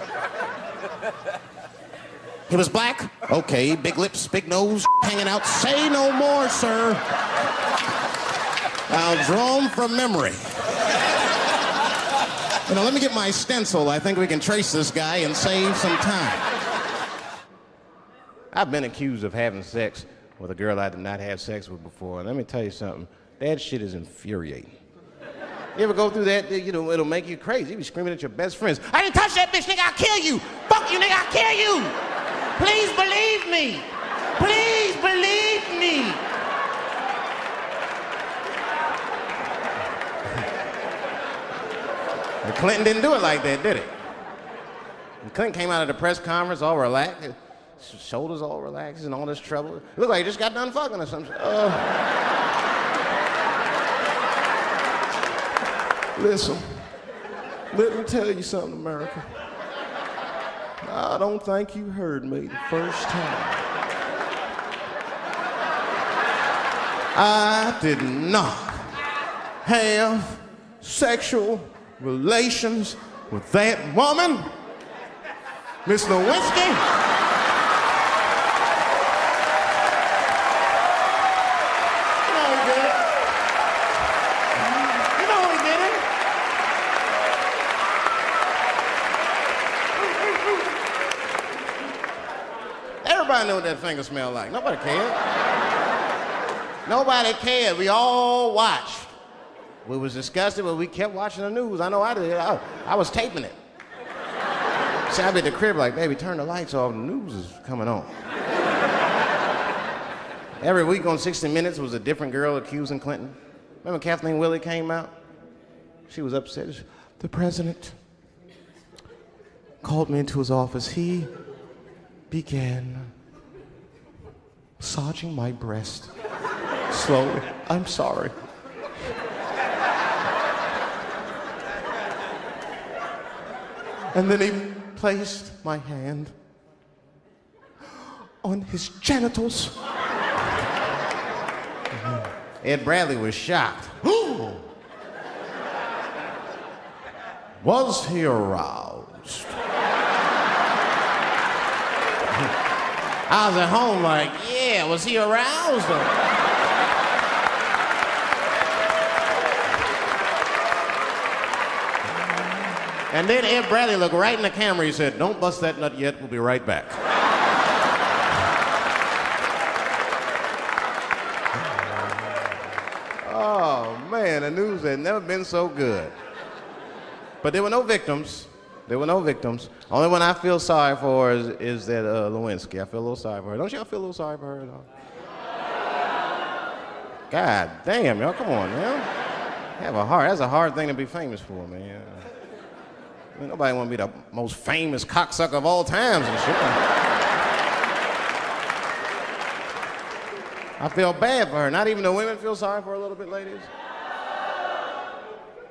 Speaker 20: He was black? Okay. Big lips, big nose, hanging out. Say no more, sir. I'll draw him from memory. You know, let me get my stencil. I think we can trace this guy and save some time. I've been accused of having sex with a girl I did not have sex with before. And let me tell you something. That shit is infuriating. You ever go through that? You know, it'll make you crazy. You be screaming at your best friends. I didn't touch that bitch, nigga. I'll kill you. Fuck you, nigga. I'll kill you. Please believe me. Please believe me. Clinton didn't do it like that, did it? Clinton came out of the press conference all relaxed, shoulders all relaxed, and all this trouble. Look like he just got done fucking or something. Uh, listen, let me tell you something, America. I don't think you heard me the first time. I did not have sexual relations with that woman, Miss Lewinsky. You know he did it. You know he did it. Everybody know what that finger smelled like. Nobody cared. Nobody cared. We all watched. We was disgusted, but we kept watching the news. I know I did. I, I was taping it. See, I'd be at the crib like, baby, turn the lights off. The news is coming on. Every week on 60 Minutes was a different girl accusing Clinton. Remember Kathleen Willey came out? She was upset. The president called me into his office. He began massaging my breast slowly. I'm sorry. And then he placed my hand on his genitals. Ed Bradley was shocked. was he aroused? I was at home like, yeah, was he aroused? And then Ed Bradley looked right in the camera. He said, Don't bust that nut yet. We'll be right back. oh, man, the news had never been so good. But there were no victims. There were no victims. Only one I feel sorry for is, is that uh, Lewinsky. I feel a little sorry for her. Don't y'all feel a little sorry for her at all? God damn, y'all, come on, man. Have a heart. That's a hard thing to be famous for, man. I mean, nobody want to be the most famous cocksucker of all times and shit. I feel bad for her. Not even the women feel sorry for her a little bit, ladies.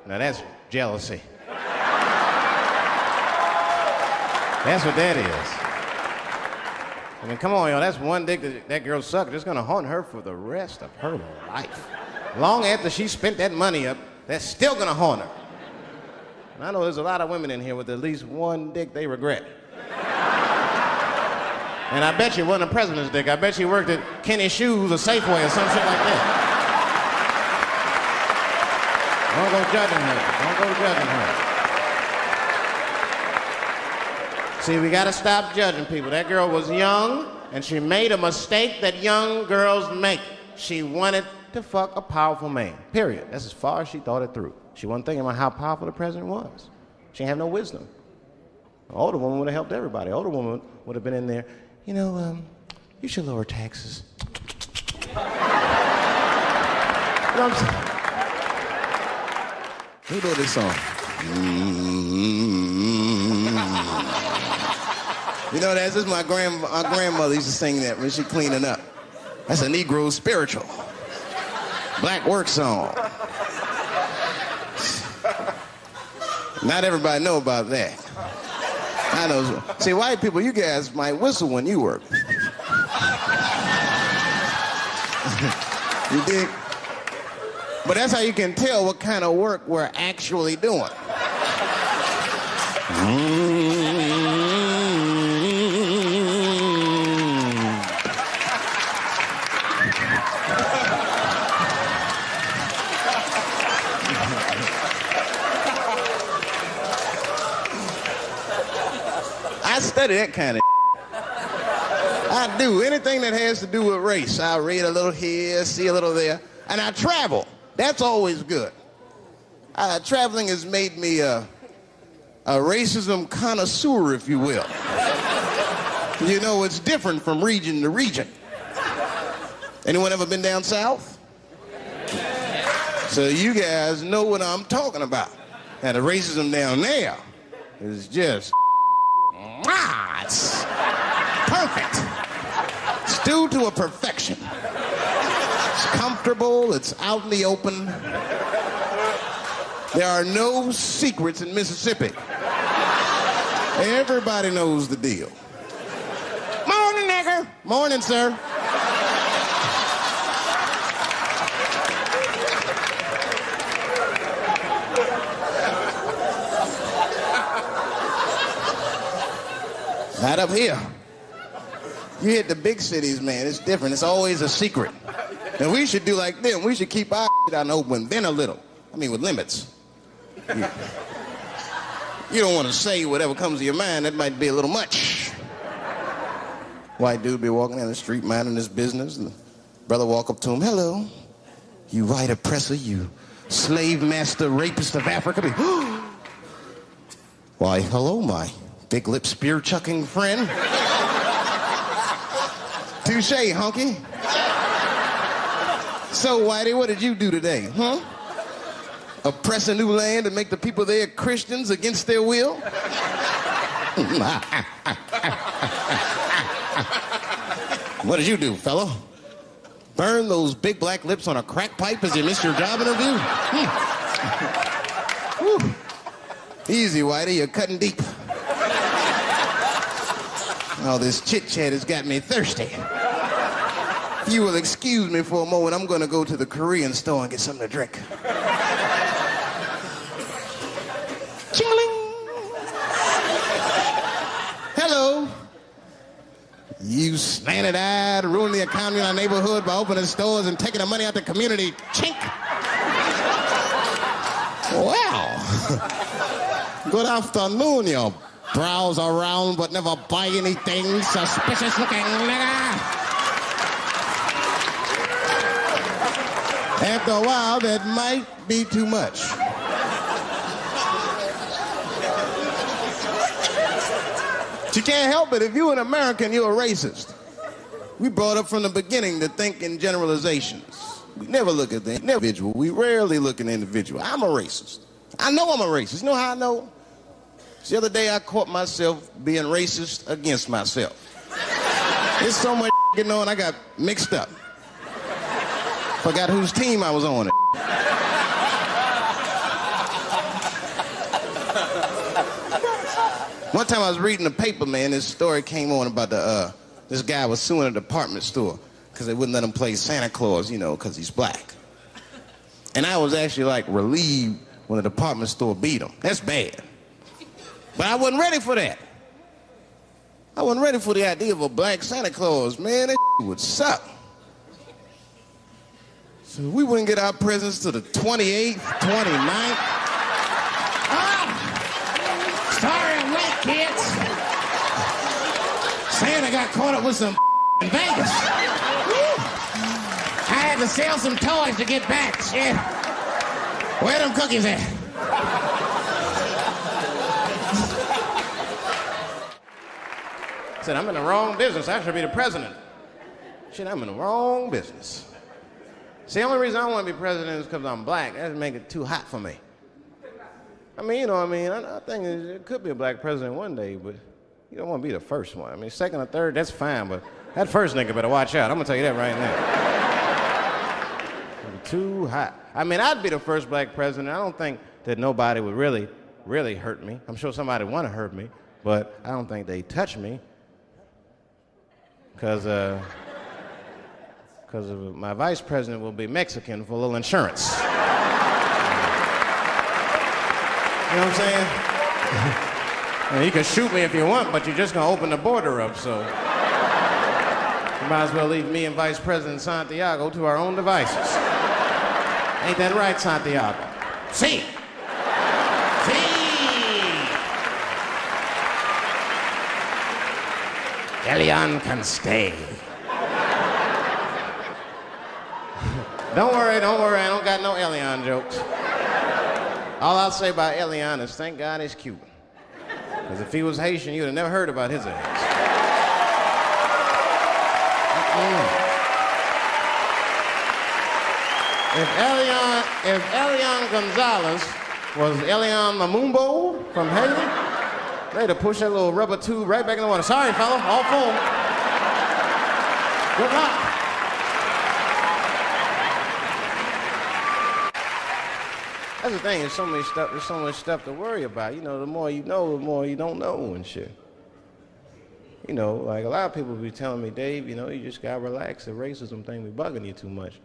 Speaker 20: Now that's jealousy. That's what that is. I mean, come on, y'all. That's one dick that that girl sucked. It's gonna haunt her for the rest of her life. Long after she spent that money up, that's still gonna haunt her. And I know there's a lot of women in here with at least one dick they regret. And I bet you wasn't a president's dick. I bet you worked at Kinney Shoes or Safeway or some shit like that. Don't go judging her. Don't go judging her. See, we gotta stop judging people. That girl was young and she made a mistake that young girls make. She wanted to fuck a powerful man. Period. That's as far as she thought it through. She wasn't thinking about how powerful the president was. She didn't have no wisdom. An older woman would have helped everybody. An older woman would have been in there, you know, um, you should lower taxes. You know what I'm saying? Who know this song? You know, that's just my grand my grandmother used to sing that when she cleaning up. That's a Negro spiritual. Black work song. Not everybody know about that. I know. See, white people, you guys might whistle when you work. you dig? But that's how you can tell what kind of work we're actually doing. I study that kind of. I do anything that has to do with race. I read a little here, see a little there, and I travel. That's always good. Uh, traveling has made me a, a racism connoisseur, if you will. you know, it's different from region to region. Anyone ever been down south? So you guys know what I'm talking about. And the racism down there is just ah, it's perfect. It's due to a perfection. It's comfortable, it's out in the open. There are no secrets in Mississippi. Everybody knows the deal. Morning, nigger. Morning, sir. Not up here. You hit the big cities, man. It's different. It's always a secret. And we should do like them. We should keep our shit out open, then a little. I mean, with limits. You, you don't want to say whatever comes to your mind. That might be a little much. White dude be walking down the street minding his business. Brother walk up to him. Hello. You white oppressor. You slave master rapist of Africa. Why, hello, my big lip spear chucking friend. Touche, hunky. So, Whitey, what did you do today, huh? Oppress a new land and make the people there Christians against their will? what did you do, fellow? Burn those big black lips on a crack pipe as you missed your job interview? Hmm. Easy, Whitey, you're cutting deep. All this chit chat has got me thirsty. If you will excuse me for a moment, I'm to go to the Korean store and get something to drink. Chilling. Hello. You slanted eyed, ruining the economy in our neighborhood by opening stores and taking the money out the community. Chink. Well, good afternoon, you browse around but never buy anything. Suspicious looking nigga. After a while, that might be too much. You can't help it. If you're an American, you're a racist. We brought up from the beginning to think in generalizations. We never look at the individual. We rarely look at the individual. I'm a racist. I know I'm a racist. You know how I know? The other day I caught myself being racist against myself. There's so much getting on, I got mixed up. Forgot whose team I was on. One time I was reading the paper, man, this story came on about the uh, this guy was suing a department store because they wouldn't let him play Santa Claus, you know, because he's black. And I was actually like relieved when the department store beat him. That's bad. But I wasn't ready for that. I wasn't ready for the idea of a black Santa Claus, man. That would suck. So we wouldn't get our presents to the 28th, 29th. Ah! Sorry, I'm late, kids. Santa got caught up with some in Vegas. I had to sell some toys to get back. Shit. Where are them cookies at? Said, I'm in the wrong business. I should be the president. Shit, I'm in the wrong business. See, the only reason I want to be president is because I'm black. That'd make it too hot for me. I mean, you know, what I mean, I, I think it, could be a black president one day, but you don't want to be the first one. I mean, second or third, that's fine, but that first nigga better watch out. I'm gonna tell you that right now. Too hot. I mean, I'd be the first black president. I don't think that nobody would really, really hurt me. I'm sure somebody want to hurt me, but I don't think they touch me. Because, uh, because my vice president will be Mexican for a little insurance. You know what I'm saying? You can shoot me if you want, but you're just gonna open the border up, so. You might as well leave me and Vice President Santiago to our own devices. Ain't that right, Santiago? See. Elian can stay. don't worry, don't worry, I don't got no Elian jokes. All I'll say about Elian is thank God he's Cuban. Because if he was Haitian, you'd have never heard about his ass. If Elian, if Elian Gonzalez was Elian Mamumbo from Haiti, they'd push that little rubber tube right back in the water. Sorry, fella, all full. Good luck. That's the thing. There's so many stuff. There's so much stuff to worry about. You know, the more you know, the more you don't know and shit. You know, like a lot of people be telling me, Dave, you know, you just gotta relax. The racism thing be bugging you too much.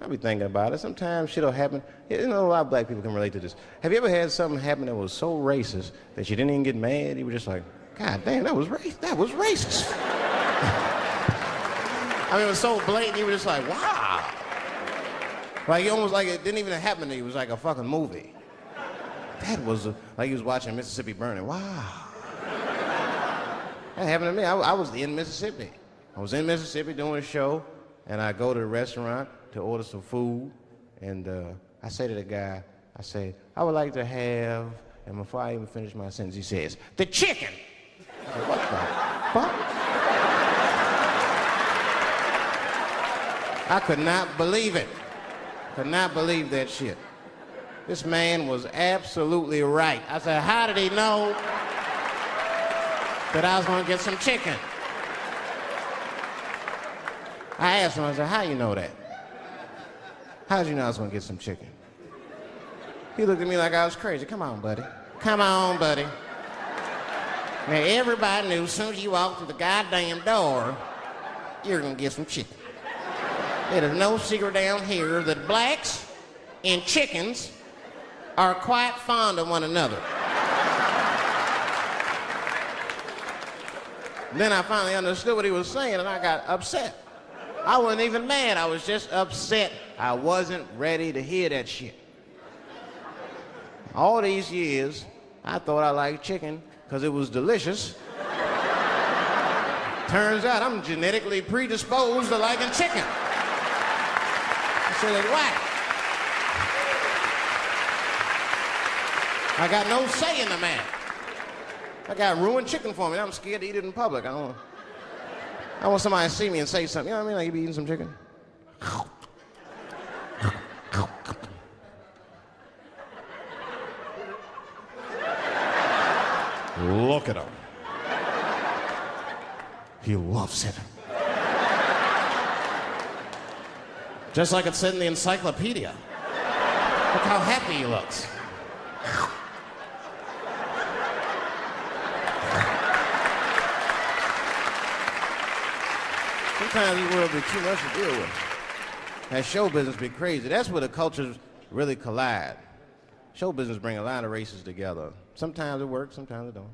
Speaker 20: I be thinking about it. Sometimes shit'll happen. You know, a lot of black people can relate to this. Have you ever had something happen that was so racist that you didn't even get mad? You were just like, God damn, that was racist. That was racist. I mean, it was so blatant. You were just like, wow. Like, almost like it didn't even happen to you. It was like a fucking movie. That was a, like you was watching Mississippi Burning. Wow. That happened to me. I, I was in Mississippi. I was in Mississippi doing a show, and I go to the restaurant to order some food, and uh, I say to the guy, I say, I would like to have, and before I even finish my sentence, he says, the chicken. What the fuck? I could not believe it. Could not believe that shit. This man was absolutely right. I said, how did he know that I was gonna get some chicken? I asked him, I said, how you know that? How did you know I was gonna get some chicken? He looked at me like I was crazy. Come on, buddy. Come on, buddy. Now everybody knew as soon as you walked through the goddamn door, you're gonna get some chicken. It is no secret down here that blacks and chickens are quite fond of one another. then I finally understood what he was saying and I got upset. I wasn't even mad, I was just upset. I wasn't ready to hear that shit. All these years, I thought I liked chicken because it was delicious. Turns out I'm genetically predisposed to liking chicken. I said it's whack. I got no say in the man. I got ruined chicken for me. I'm scared to eat it in public. I don't I want somebody to see me and say something. You know what I mean? Like you'd be eating some chicken. Look at him. He loves it. Just like it said in the encyclopedia. Look how happy he looks. Sometimes this world be too much to deal with. That show business be crazy. That's where the cultures really collide. Show business bring a lot of races together. Sometimes it works, sometimes it don't.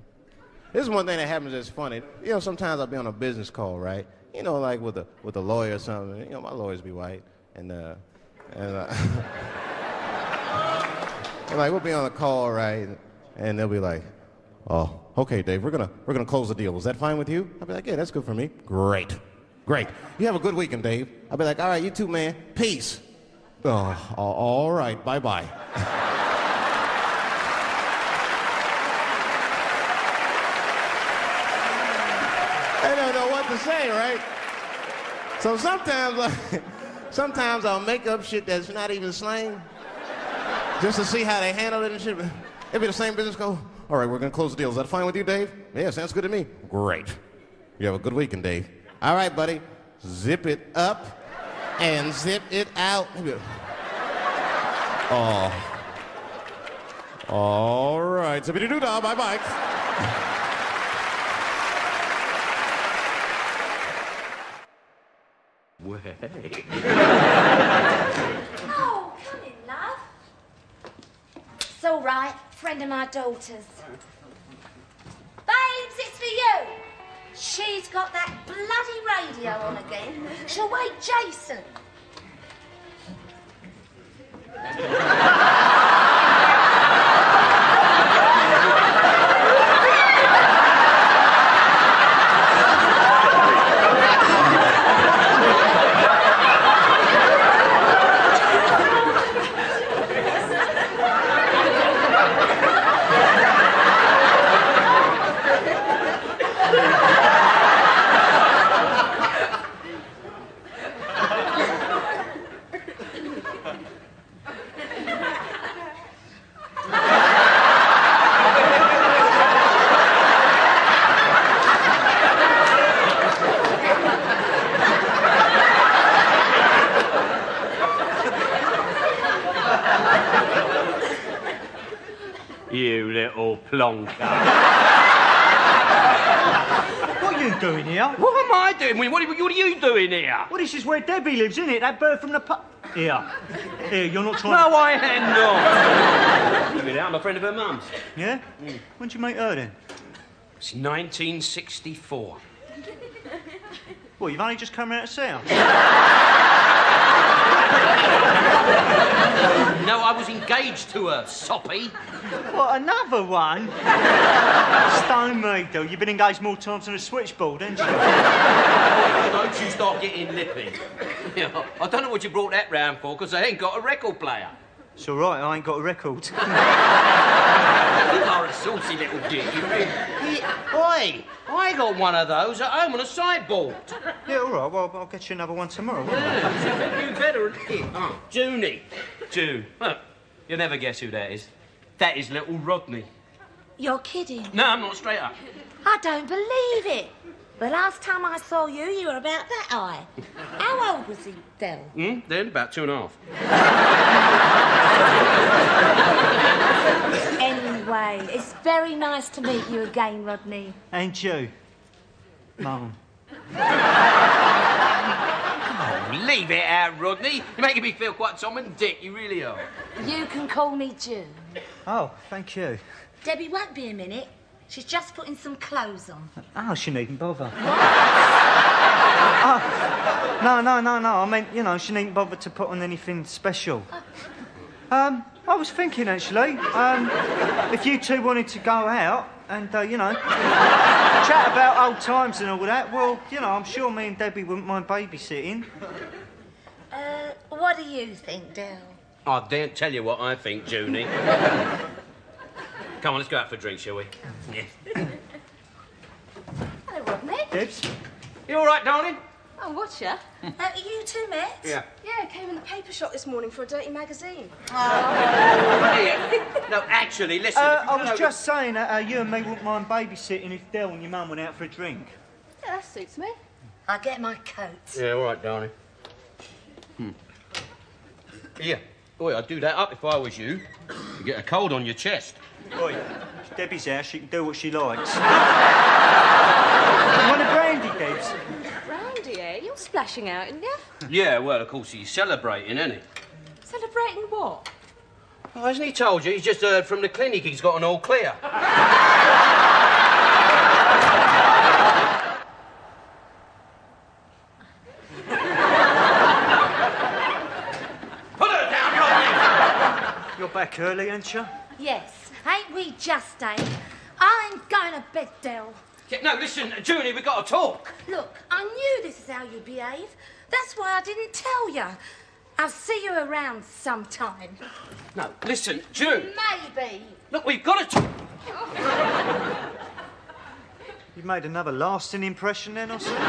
Speaker 20: This is one thing that happens that's funny. You know, sometimes I'll be on a business call, right? You know, like with a with a lawyer or something. You know, my lawyers be white, and uh, and, uh, like we'll be on a call, right? And they'll be like, "Oh, okay, Dave, we're gonna we're gonna close the deal. Is that fine with you?" I'll be like, "Yeah, that's good for me. Great, great. You have a good weekend, Dave." I'll be like, "All right, you too, man. Peace." Oh, all right, bye bye. I don't know what to say, right? So sometimes, sometimes I'll make up shit that's not even slang, just to see how they handle it and shit. It'll be the same business. Go. All right, we're gonna close the deal. Is that fine with you, Dave? Yeah, sounds good to me. Great. You have a good weekend, Dave. All right, buddy. Zip it up and zip it out. Oh. All right. Zippity doo dah. Bye bye.
Speaker 23: Way.
Speaker 11: Oh, come in, love. It's all right. Friend of my daughter's. Babes, it's for you. She's got that bloody radio on again. She'll wake Jason.
Speaker 23: You
Speaker 24: What are you doing here?
Speaker 23: What am I doing? What are, what are you doing here?
Speaker 24: Well, this is where Debbie lives, isn't it? That bird from the pub. Here. Here, you're not trying
Speaker 23: No,
Speaker 24: to...
Speaker 23: I am not. At that, I'm a friend of her mum's.
Speaker 24: Yeah? Mm. When did you meet her then?
Speaker 23: It's 1964.
Speaker 24: Well, you've only just come out of see.
Speaker 23: No, I was engaged to her, soppy.
Speaker 24: What, another one? Stone me, though. You've been engaged more times than a switchboard, haven't you?
Speaker 23: Don't you start getting lippy. I don't know what you brought that round for, because I ain't got a record player.
Speaker 24: It's all right, I ain't got a record.
Speaker 23: You are a saucy little dick. You really... Yeah, Oi, I got one of those at home on a sideboard.
Speaker 24: yeah, all right, well, I'll get you another one tomorrow. won't I?
Speaker 23: Yeah, you better admit. Oh, Junie. June. Look, you'll never guess who that is. That is little Rodney.
Speaker 11: You're kidding.
Speaker 23: No, I'm not straight up.
Speaker 11: I don't believe it. The last time I saw you, you were about that high. How old was he, Del?
Speaker 23: Hmm? Then about two and a half.
Speaker 11: Anyway, it's very nice to meet you again, Rodney.
Speaker 24: And you, Mum.
Speaker 23: Oh, leave it out, Rodney. You're making me feel quite Tom and Dick. You really are.
Speaker 11: You can call me June.
Speaker 24: Oh, thank you.
Speaker 11: Debbie won't be a minute. She's just putting some clothes on.
Speaker 24: Oh, she needn't bother. oh, no, no, no, no. I meant, you know, she needn't bother to put on anything special. Um, I was thinking actually, um, if you two wanted to go out and, uh, you know, chat about old times and all that, well, you know, I'm sure me and Debbie wouldn't mind babysitting.
Speaker 11: Uh, what do you think, Del?
Speaker 23: I daren't tell you what I think, Junie. Come on, let's go out for a drink, shall we? Yeah.
Speaker 11: Hello, Rodney.
Speaker 24: Debs?
Speaker 23: You all right, darling?
Speaker 25: Oh, what's ya?
Speaker 11: Uh, you two met?
Speaker 23: Yeah.
Speaker 25: Yeah, came in the paper shop this morning for a dirty magazine. Oh.
Speaker 23: no, actually, listen.
Speaker 24: Uh, I was
Speaker 23: know-
Speaker 24: just saying that uh, you and me wouldn't mind babysitting if Del and your mum went out for a drink.
Speaker 25: Yeah, that suits me.
Speaker 11: I get my coat.
Speaker 23: Yeah, all right, darling. Hmm. Yeah. Boy, I'd do that up if I was you. You get a cold on your chest.
Speaker 24: Oi, Debbie's house, she can do what she likes. you want a brandy, Debs?
Speaker 25: Brandy, eh? You're splashing out, aren't you?
Speaker 23: Yeah, well, of course, he's celebrating, isn't he?
Speaker 25: Celebrating what?
Speaker 23: Oh, hasn't he told you? He's just heard from the clinic he's got an all clear. Put her down, Rodney!
Speaker 24: You're back early, aren't you?
Speaker 11: Yes, ain't we just, eh? I'm going to bed, Del.
Speaker 23: Yeah, no, listen, Junie, we've got to talk.
Speaker 11: Look, I knew this is how you behave. That's why I didn't tell you. I'll see you around sometime.
Speaker 23: No, listen, June.
Speaker 11: Maybe.
Speaker 23: Look, we've got to talk.
Speaker 24: You've made another lasting impression then, or something?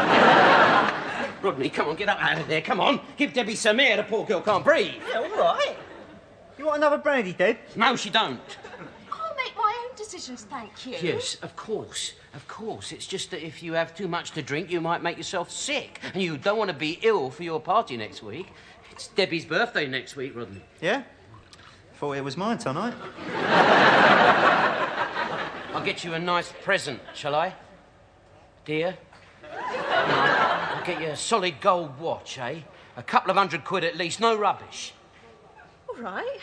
Speaker 23: Rodney, come on, get up out of there. Come on. Give Debbie some air. The poor girl can't breathe.
Speaker 24: Yeah, all right. You want another brandy, Deb?
Speaker 23: No, she don't.
Speaker 11: I'll make my own decisions, thank you.
Speaker 23: Yes, of course. Of course. It's just that if you have too much to drink, you might make yourself sick. And you don't want to be ill for your party next week. It's Debbie's birthday next week, Rodney.
Speaker 24: Yeah? Thought it was mine tonight.
Speaker 23: I'll get you a nice present, shall I? Dear? I'll get you a solid gold watch, eh? A couple of hundred quid at least, no rubbish.
Speaker 11: All right.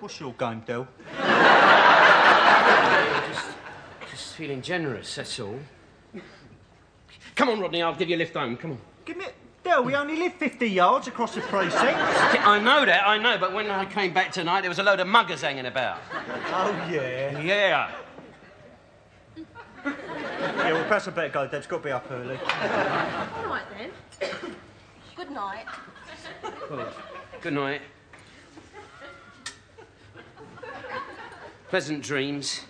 Speaker 24: What's your game, Del?
Speaker 23: just, just feeling generous, that's all. Come on, Rodney, I'll give you a lift home. Come on.
Speaker 24: Give me. Del, we only live 50 yards across the precinct.
Speaker 23: I know that, I know, but when I came back tonight, there was a load of muggers hanging about.
Speaker 24: Oh, yeah.
Speaker 23: Yeah.
Speaker 24: Yeah, well, perhaps I better go. Deb's got to be up early.
Speaker 11: All right then. Good night.
Speaker 23: Well, good night. Pleasant dreams.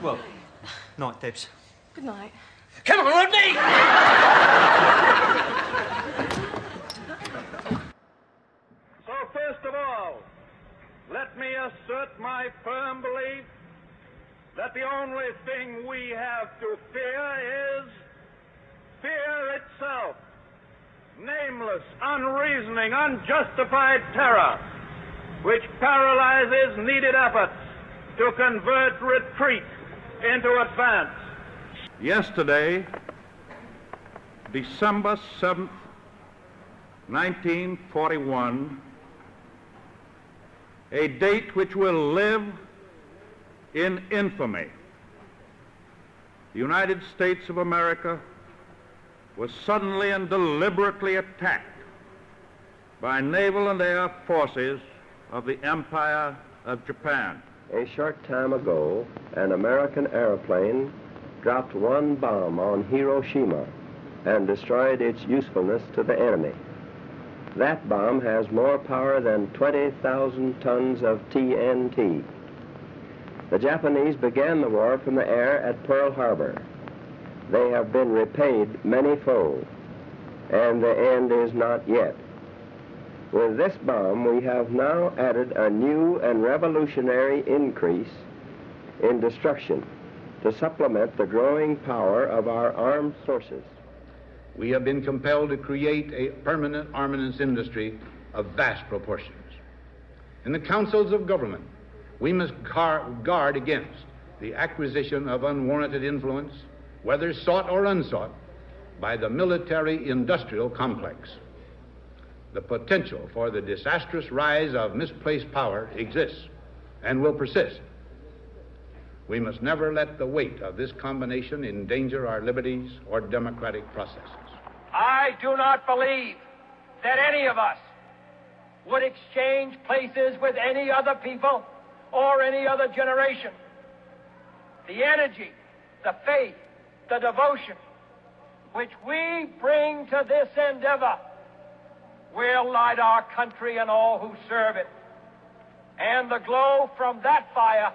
Speaker 24: Well, night, Debs.
Speaker 11: Good night.
Speaker 23: Come on, Rodney!
Speaker 26: So, first of all, let me assert my firm belief that the only thing we have to fear is fear itself. Nameless, unreasoning, unjustified terror, which paralyzes needed efforts to convert retreat into advance. Yesterday, December 7th, 1941, a date which will live in infamy. The United States of America was suddenly and deliberately attacked by naval and air forces of the Empire of Japan.
Speaker 27: A short time ago, an American airplane dropped one bomb on Hiroshima and destroyed its usefulness to the enemy. That bomb has more power than 20,000 tons of TNT. The Japanese began the war from the air at Pearl Harbor. They have been repaid many-fold, and the end is not yet. With this bomb, we have now added a new and revolutionary increase in destruction to supplement the growing power of our armed forces.
Speaker 28: We have been compelled to create a permanent armaments industry of vast proportions. In the councils of government, we must guard against the acquisition of unwarranted influence, whether sought or unsought, by the military industrial complex. The potential for the disastrous rise of misplaced power exists and will persist. We must never let the weight of this combination endanger our liberties or democratic processes.
Speaker 26: I do not believe that any of us would exchange places with any other people or any other generation. The energy, the faith, the devotion which we bring to this endeavor will light our country and all who serve it. And the glow from that fire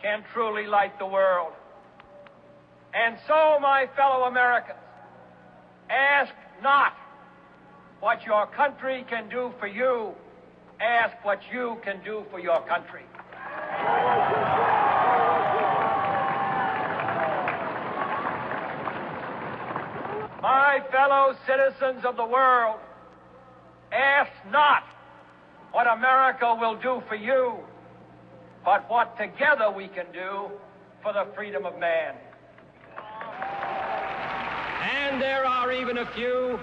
Speaker 26: can truly light the world. And so, my fellow Americans, ask not what your country can do for you, ask what you can do for your country. My fellow citizens of the world, ask not what America will do for you, but what together we can do for the freedom of man. And there are even a few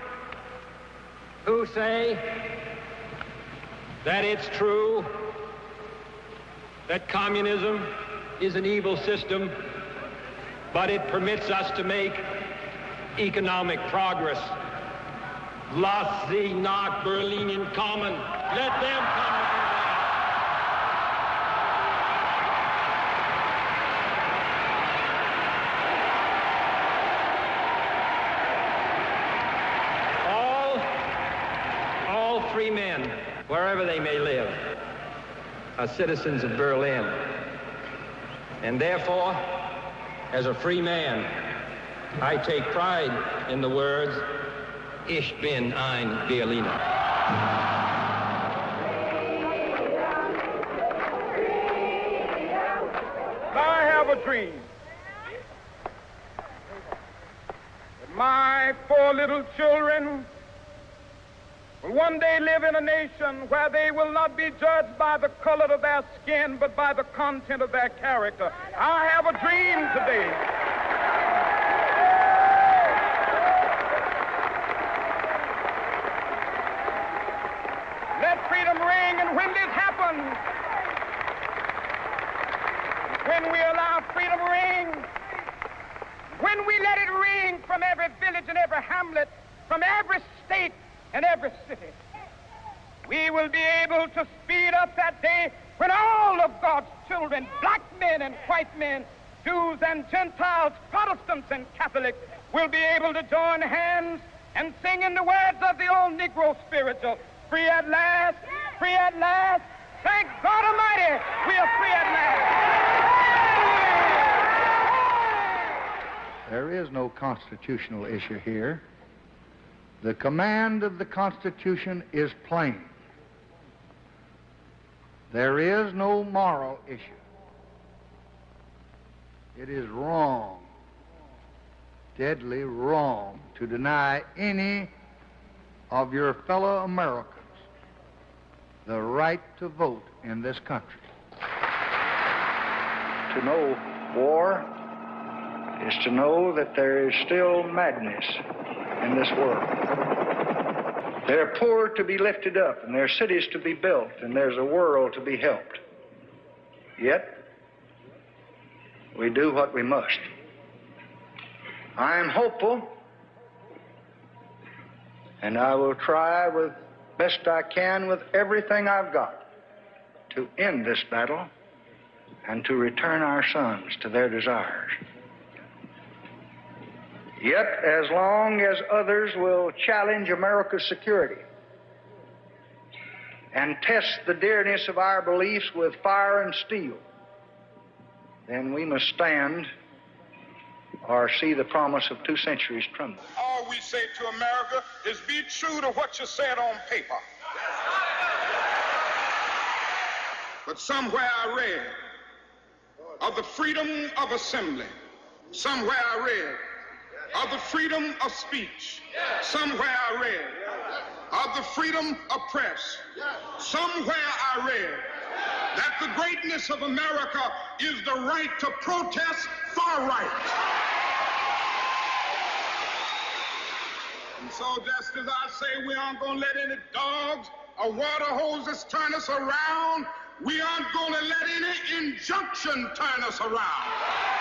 Speaker 26: who say that it's true that communism is an evil system, but it permits us to make economic progress. Lass sie nach Berlin kommen. Let them come. All, all free men, wherever they may live,
Speaker 29: are citizens of Berlin. And therefore, as a free man, I take pride in the words, Ich bin ein Berliner.
Speaker 30: I have a dream that my four little children will one day live in a nation where they will not be judged by the color of their skin, but by the content of their character. I have a dream today. Let freedom ring, and when this happens, when we allow freedom to ring, when we let it ring from every village and every hamlet, from every state and every city, we will be able to speed up that day when all of God's children, black men and white men, Jews and Gentiles, Protestants and Catholics, will be able to join hands and sing in the words of the old Negro spiritual, free at last, free at last, thank God Almighty, we are free at last.
Speaker 31: There is no constitutional issue here. The command of the Constitution is plain. There is no moral issue. It is wrong, deadly wrong, to deny any of your fellow Americans the right to vote in this country. To know war is to know that there is still madness in this world. There are poor to be lifted up, and there are cities to be built, and there's a world to be helped. Yet, we do what we must. I am hopeful, and I will try with best I can with everything I've got to end this battle and to return our sons to their desires. Yet, as long as others will challenge America's security and test the dearness of our beliefs with fire and steel, then we must stand or see the promise of two centuries tremble.
Speaker 32: All we say to America is be true to what you said on paper. But somewhere I read of the freedom of assembly. Somewhere I read of the freedom of speech. Somewhere I read of the freedom of press. Somewhere I read that the greatness of America is the right to protest far right. And so just as I say we aren't going to let any dogs or water hoses turn us around, we aren't going to let any injunction turn us around.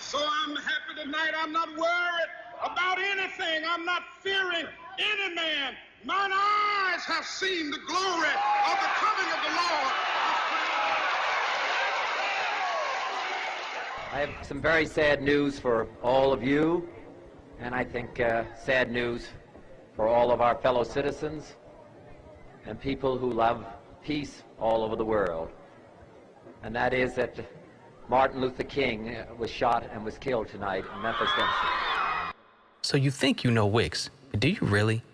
Speaker 32: So I'm happy tonight. I'm not worried about anything. I'm not fearing any man. Mine eyes have seen the glory of the coming of the Lord.
Speaker 33: I have some very sad news for all of you, and I think uh, sad news for all of our fellow citizens and people who love peace all over the world. And that is that Martin Luther King was shot and was killed tonight in Memphis, Tennessee.
Speaker 26: So you think you know Wix, but do you really?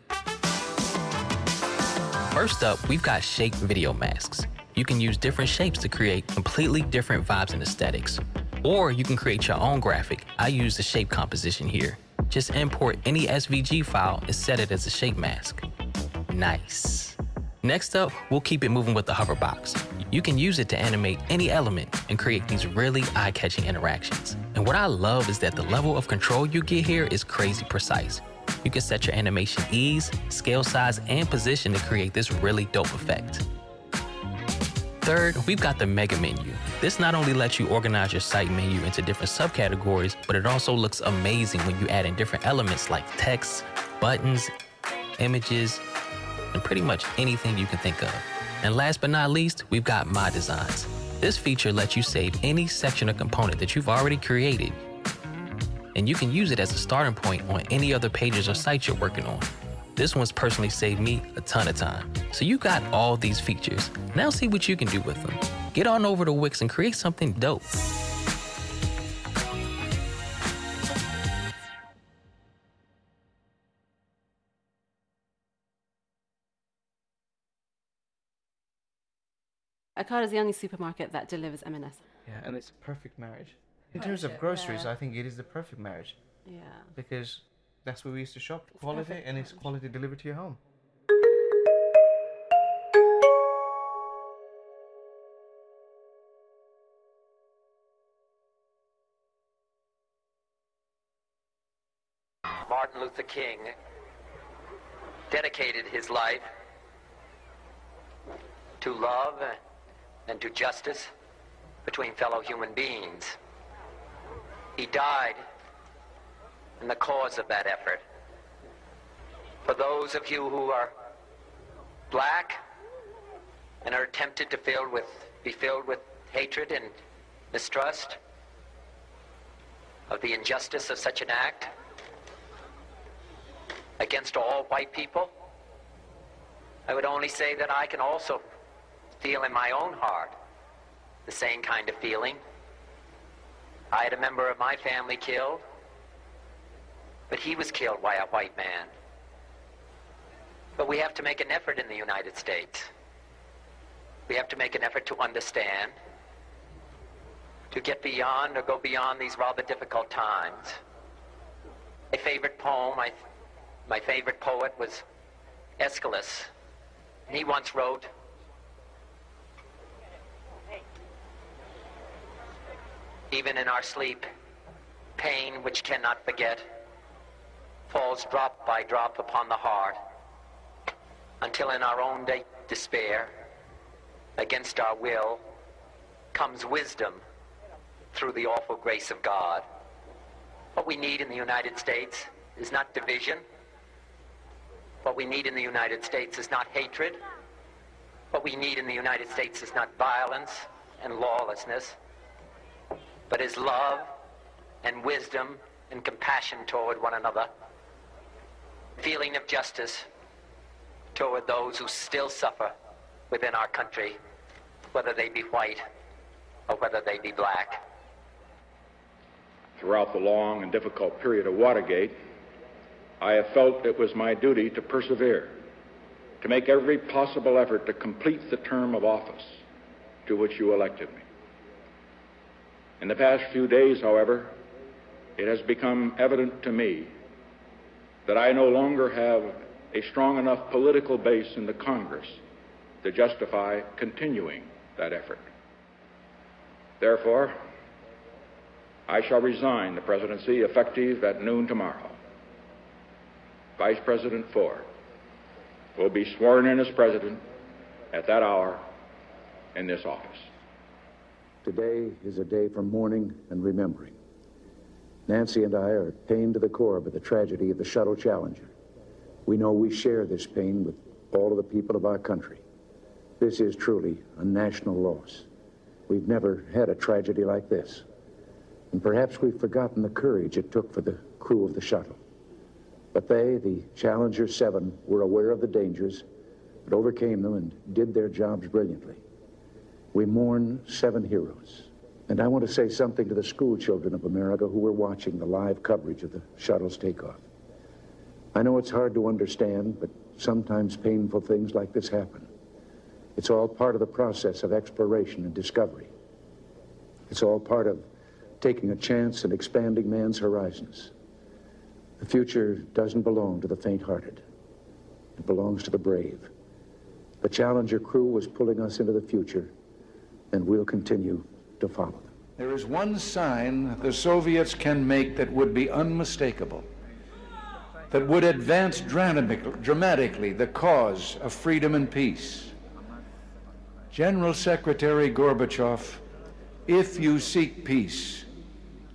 Speaker 26: First up, we've got shape video masks. You can use different shapes to create completely different vibes and aesthetics. Or you can create your own graphic. I use the shape composition here. Just import any SVG file and set it as a shape mask. Nice. Next up, we'll keep it moving with the hoverbox. You can use it to animate any element and create these really eye catching interactions. And what I love is that the level of control you get here is crazy precise. You can set your animation ease, scale size, and position to create this really dope effect. Third, we've got the mega menu. This not only lets you organize your site menu into different subcategories, but it also looks amazing when you add in different elements like text, buttons, images, and pretty much anything you can think of. And last but not least, we've got My Designs. This feature lets you save any section or component that you've already created, and you can use it as a starting point on any other pages or sites you're working on. This one's personally saved me a ton of time. So you got all these features. Now see what you can do with them. Get on over to Wix and create something dope.
Speaker 34: Ocado is the only supermarket that delivers M&S.
Speaker 35: Yeah, and it's a perfect marriage. In terms of groceries,
Speaker 34: yeah.
Speaker 35: I think it is the perfect marriage.
Speaker 34: Yeah.
Speaker 35: Because that's where we used to shop. Quality,
Speaker 34: perfect
Speaker 35: and it's quality delivered to your home.
Speaker 33: Martin Luther King dedicated his life to love and to justice between fellow human beings. He died in the cause of that effort. For those of you who are black and are tempted to fill with, be filled with hatred and mistrust of the injustice of such an act against all white people, I would only say that I can also feel in my own heart the same kind of feeling. I had a member of my family killed, but he was killed by a white man. But we have to make an effort in the United States. We have to make an effort to understand, to get beyond or go beyond these rather difficult times. My favorite poem, my, my favorite poet was Aeschylus. He once wrote, Even in our sleep, pain which cannot forget falls drop by drop upon the heart until in our own day despair, against our will, comes wisdom through the awful grace of God. What we need in the United States is not division. What we need in the United States is not hatred. What we need in the United States is not violence and lawlessness, but is love and wisdom and compassion toward one another, feeling of justice toward those who still suffer within our country, whether they be white or whether they be black.
Speaker 28: Throughout the long and difficult period of Watergate, I have felt it was my duty to persevere, to make every possible effort to complete the term of office to which you elected me. In the past few days, however, it has become evident to me that I no longer have a strong enough political base in the Congress to justify continuing that effort. Therefore, I shall resign the presidency effective at noon tomorrow. Vice President Ford will be sworn in as president at that hour in this office.
Speaker 36: Today is a day for mourning and remembering. Nancy and I are pained to the core by the tragedy of the Shuttle Challenger. We know we share this pain with all of the people of our country. This is truly a national loss. We've never had a tragedy like this. And perhaps we've forgotten the courage it took for the crew of the shuttle. But they, the Challenger 7, were aware of the dangers, but overcame them and did their jobs brilliantly. We mourn seven heroes. And I want to say something to the school children of America who were watching the live coverage of the shuttle's takeoff. I know it's hard to understand, but
Speaker 37: sometimes painful things like this happen. It's all part of the process of exploration and discovery. It's all part of taking a chance and expanding man's horizons. The future doesn't belong to the faint-hearted. It belongs to the brave. The Challenger crew was pulling us into the future, and we'll continue to follow them.
Speaker 36: There is one sign the Soviets can make that would be unmistakable, that would advance dramatically the cause of freedom and peace. General Secretary Gorbachev, if you seek peace,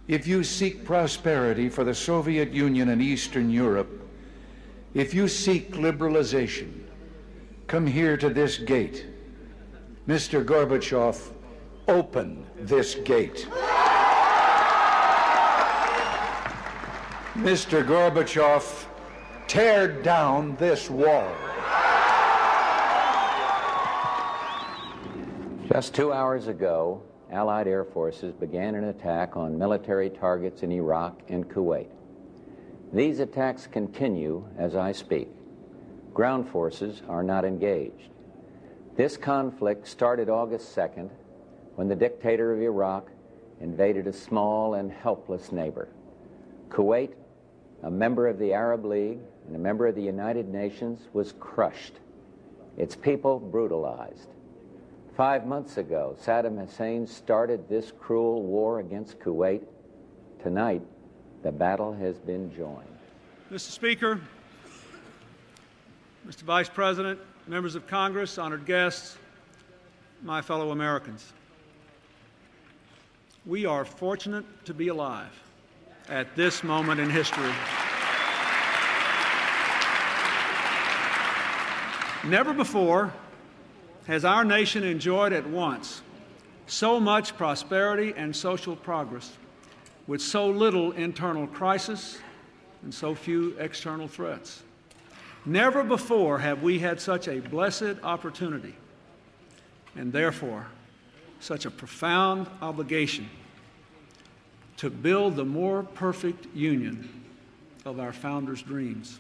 Speaker 36: if you seek prosperity for the Soviet Union and Eastern Europe, if you seek liberalization, come here to this gate. Mr. Gorbachev, open this gate. Mr. Gorbachev, tear down this wall.
Speaker 38: Just two hours ago, Allied air forces began an attack on military targets in Iraq and Kuwait. These attacks continue as I speak. Ground forces are not engaged. This conflict started August 2nd when the dictator of Iraq invaded a small and helpless neighbor. Kuwait, a member of the Arab League and a member of the United Nations, was crushed, its people brutalized. Five months ago, Saddam Hussein started this cruel war against Kuwait. Tonight, the battle has been joined.
Speaker 39: Mr. Speaker, Mr. Vice President, members of Congress, honored guests, my fellow Americans. We are fortunate to be alive at this moment in history. Never before has our nation enjoyed at once so much prosperity and social progress with so little internal crisis and so few external threats. Never before have we had such a blessed opportunity and therefore such a profound obligation to build the more perfect union of our founders' dreams.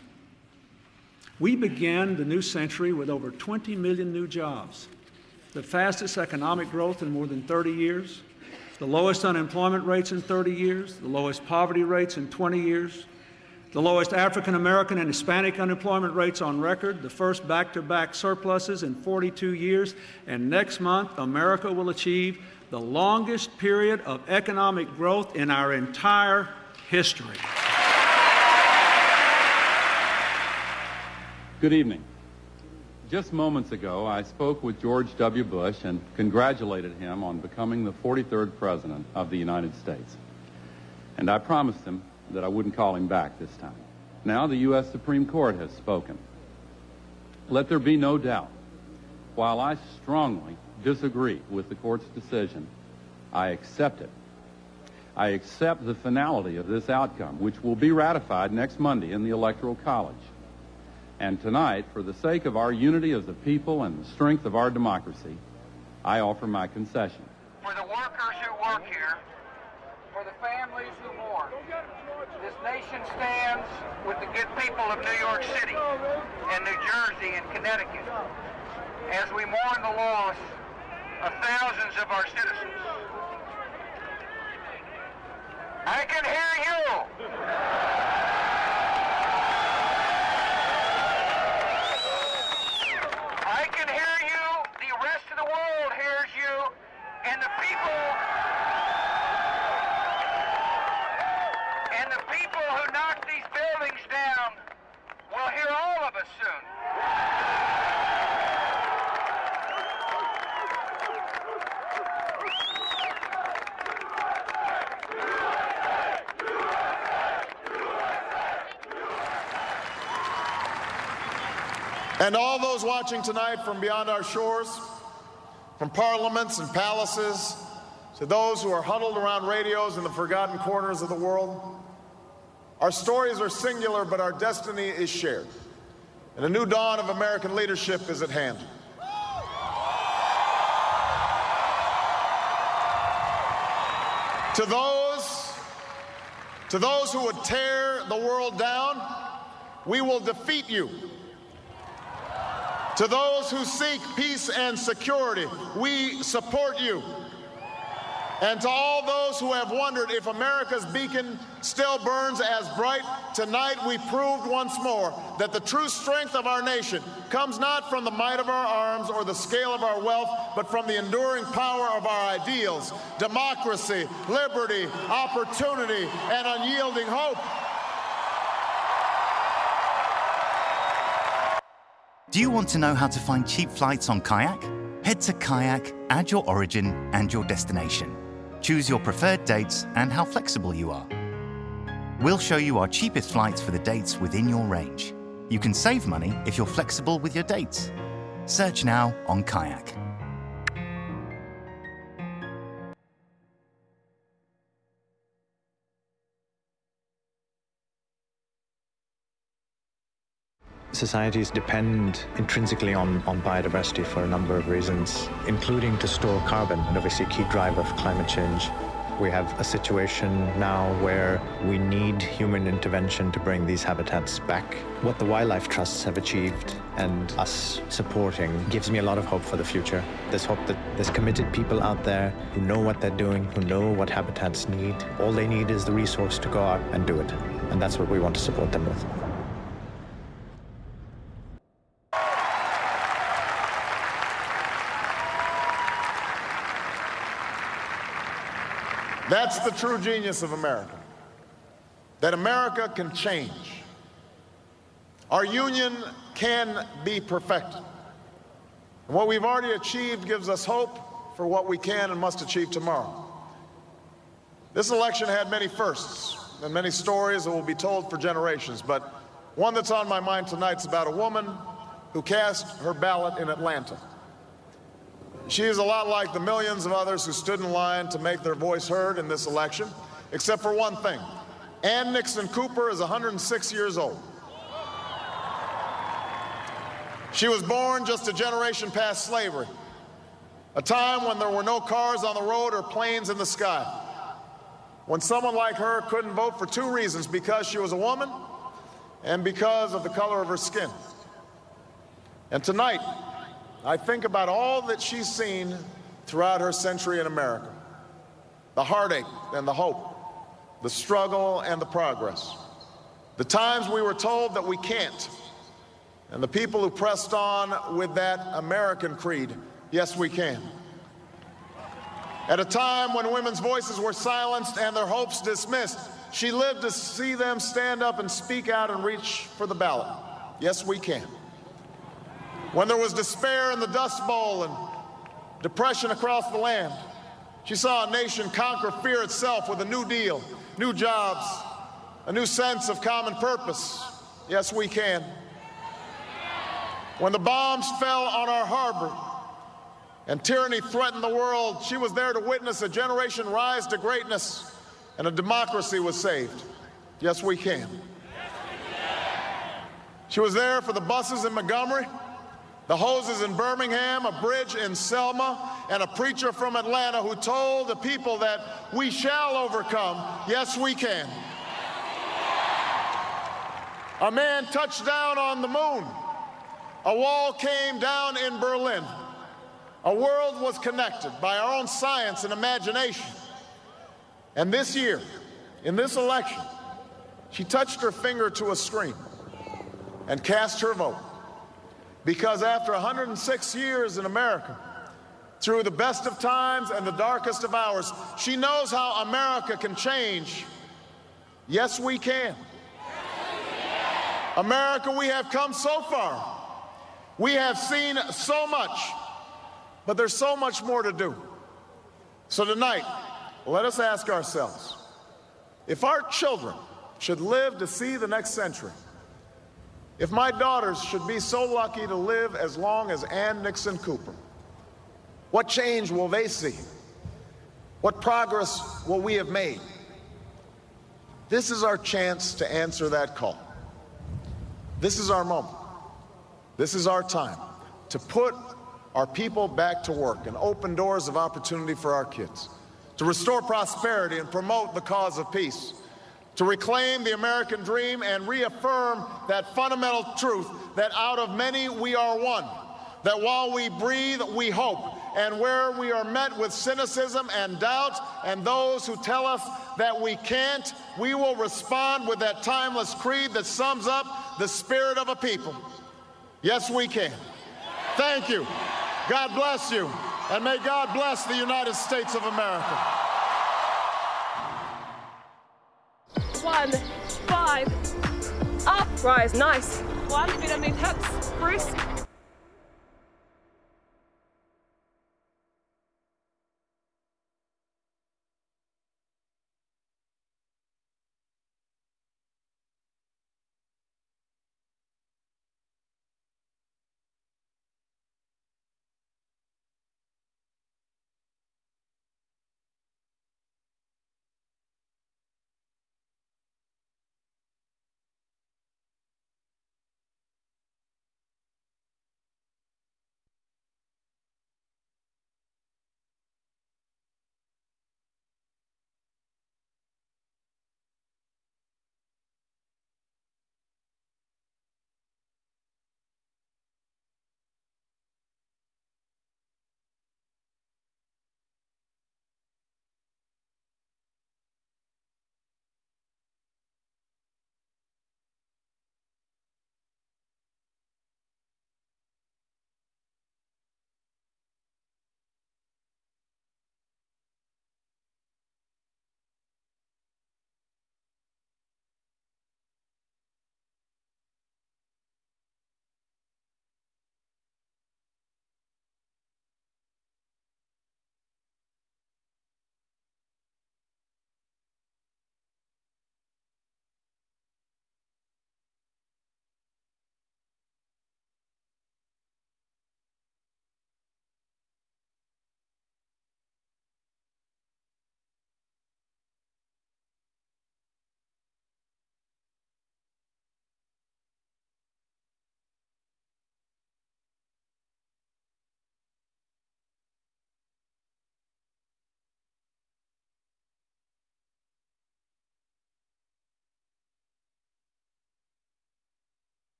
Speaker 39: We began the new century with over 20 million new jobs, the fastest economic growth in more than 30 years, the lowest unemployment rates in 30 years, the lowest poverty rates in 20 years, the lowest African American and Hispanic unemployment rates on record, the first back to back surpluses in 42 years, and next month, America will achieve the longest period of economic growth in our entire history.
Speaker 40: Good evening. Just moments ago, I spoke with George W. Bush and congratulated him on becoming the 43rd President of the United States. And I promised him that I wouldn't call him back this time. Now the U.S. Supreme Court has spoken. Let there be no doubt. While I strongly disagree with the court's decision, I accept it. I accept the finality of this outcome, which will be ratified next Monday in the Electoral College. And tonight, for the sake of our unity as a people and the strength of our democracy, I offer my concession.
Speaker 41: For the workers who work here, for the families who mourn, this nation stands with the good people of New York City and New Jersey and Connecticut as we mourn the loss of thousands of our citizens. I can hear you. I can hear you. The rest of the world hears you. And the people and the people who knock these buildings down will hear soon.
Speaker 42: And all those watching tonight from beyond our shores, from parliaments and palaces, to those who are huddled around radios in the forgotten corners of the world, our stories are singular, but our destiny is shared. And a new dawn of American leadership is at hand. To those, to those who would tear the world down, we will defeat you. To those who seek peace and security, we support you. And to all those who have wondered if America's beacon still burns as bright, tonight we proved once more that the true strength of our nation comes not from the might of our arms or the scale of our wealth, but from the enduring power of our ideals democracy, liberty, opportunity, and unyielding hope.
Speaker 43: Do you want to know how to find cheap flights on Kayak? Head to Kayak, add your origin and your destination. Choose your preferred dates and how flexible you are. We'll show you our cheapest flights for the dates within your range. You can save money if you're flexible with your dates. Search now on Kayak.
Speaker 44: Societies depend intrinsically on, on biodiversity for a number of reasons, including to store carbon, and obviously a key driver of climate change. We have a situation now where we need human intervention to bring these habitats back. What the wildlife trusts have achieved and us supporting gives me a lot of hope for the future. There's hope that there's committed people out there who know what they're doing, who know what habitats need. All they need is the resource to go out and do it. And that's what we want to support them with.
Speaker 42: That's the true genius of America. That America can change. Our union can be perfected. And what we've already achieved gives us hope for what we can and must achieve tomorrow. This election had many firsts and many stories that will be told for generations, but one that's on my mind tonight is about a woman who cast her ballot in Atlanta. She is a lot like the millions of others who stood in line to make their voice heard in this election, except for one thing. Ann Nixon Cooper is 106 years old. She was born just a generation past slavery, a time when there were no cars on the road or planes in the sky. When someone like her couldn't vote for two reasons because she was a woman and because of the color of her skin. And tonight, I think about all that she's seen throughout her century in America the heartache and the hope, the struggle and the progress, the times we were told that we can't, and the people who pressed on with that American creed yes, we can. At a time when women's voices were silenced and their hopes dismissed, she lived to see them stand up and speak out and reach for the ballot. Yes, we can. When there was despair in the Dust Bowl and depression across the land, she saw a nation conquer fear itself with a new deal, new jobs, a new sense of common purpose. Yes, we can. When the bombs fell on our harbor and tyranny threatened the world, she was there to witness a generation rise to greatness and a democracy was saved. Yes, we can. She was there for the buses in Montgomery the hoses in Birmingham, a bridge in Selma, and a preacher from Atlanta who told the people that we shall overcome. Yes, we can. A man touched down on the moon. A wall came down in Berlin. A world was connected by our own science and imagination. And this year, in this election, she touched her finger to a screen and cast her vote. Because after 106 years in America, through the best of times and the darkest of hours, she knows how America can change. Yes, we can. America, we have come so far. We have seen so much, but there's so much more to do. So tonight, let us ask ourselves if our children should live to see the next century, if my daughters should be so lucky to live as long as Ann Nixon Cooper, what change will they see? What progress will we have made? This is our chance to answer that call. This is our moment. This is our time to put our people back to work and open doors of opportunity for our kids, to restore prosperity and promote the cause of peace, to reclaim the American dream and reaffirm that fundamental truth that out of many we are one, that while we breathe, we hope, and where we are met with cynicism and doubt, and those who tell us that we can't, we will respond with that timeless creed that sums up the spirit of a people. Yes, we can. Thank you. God bless you. And may God bless the United States of America.
Speaker 45: One, five, up, rise, nice. One, pyramid hips, brisk,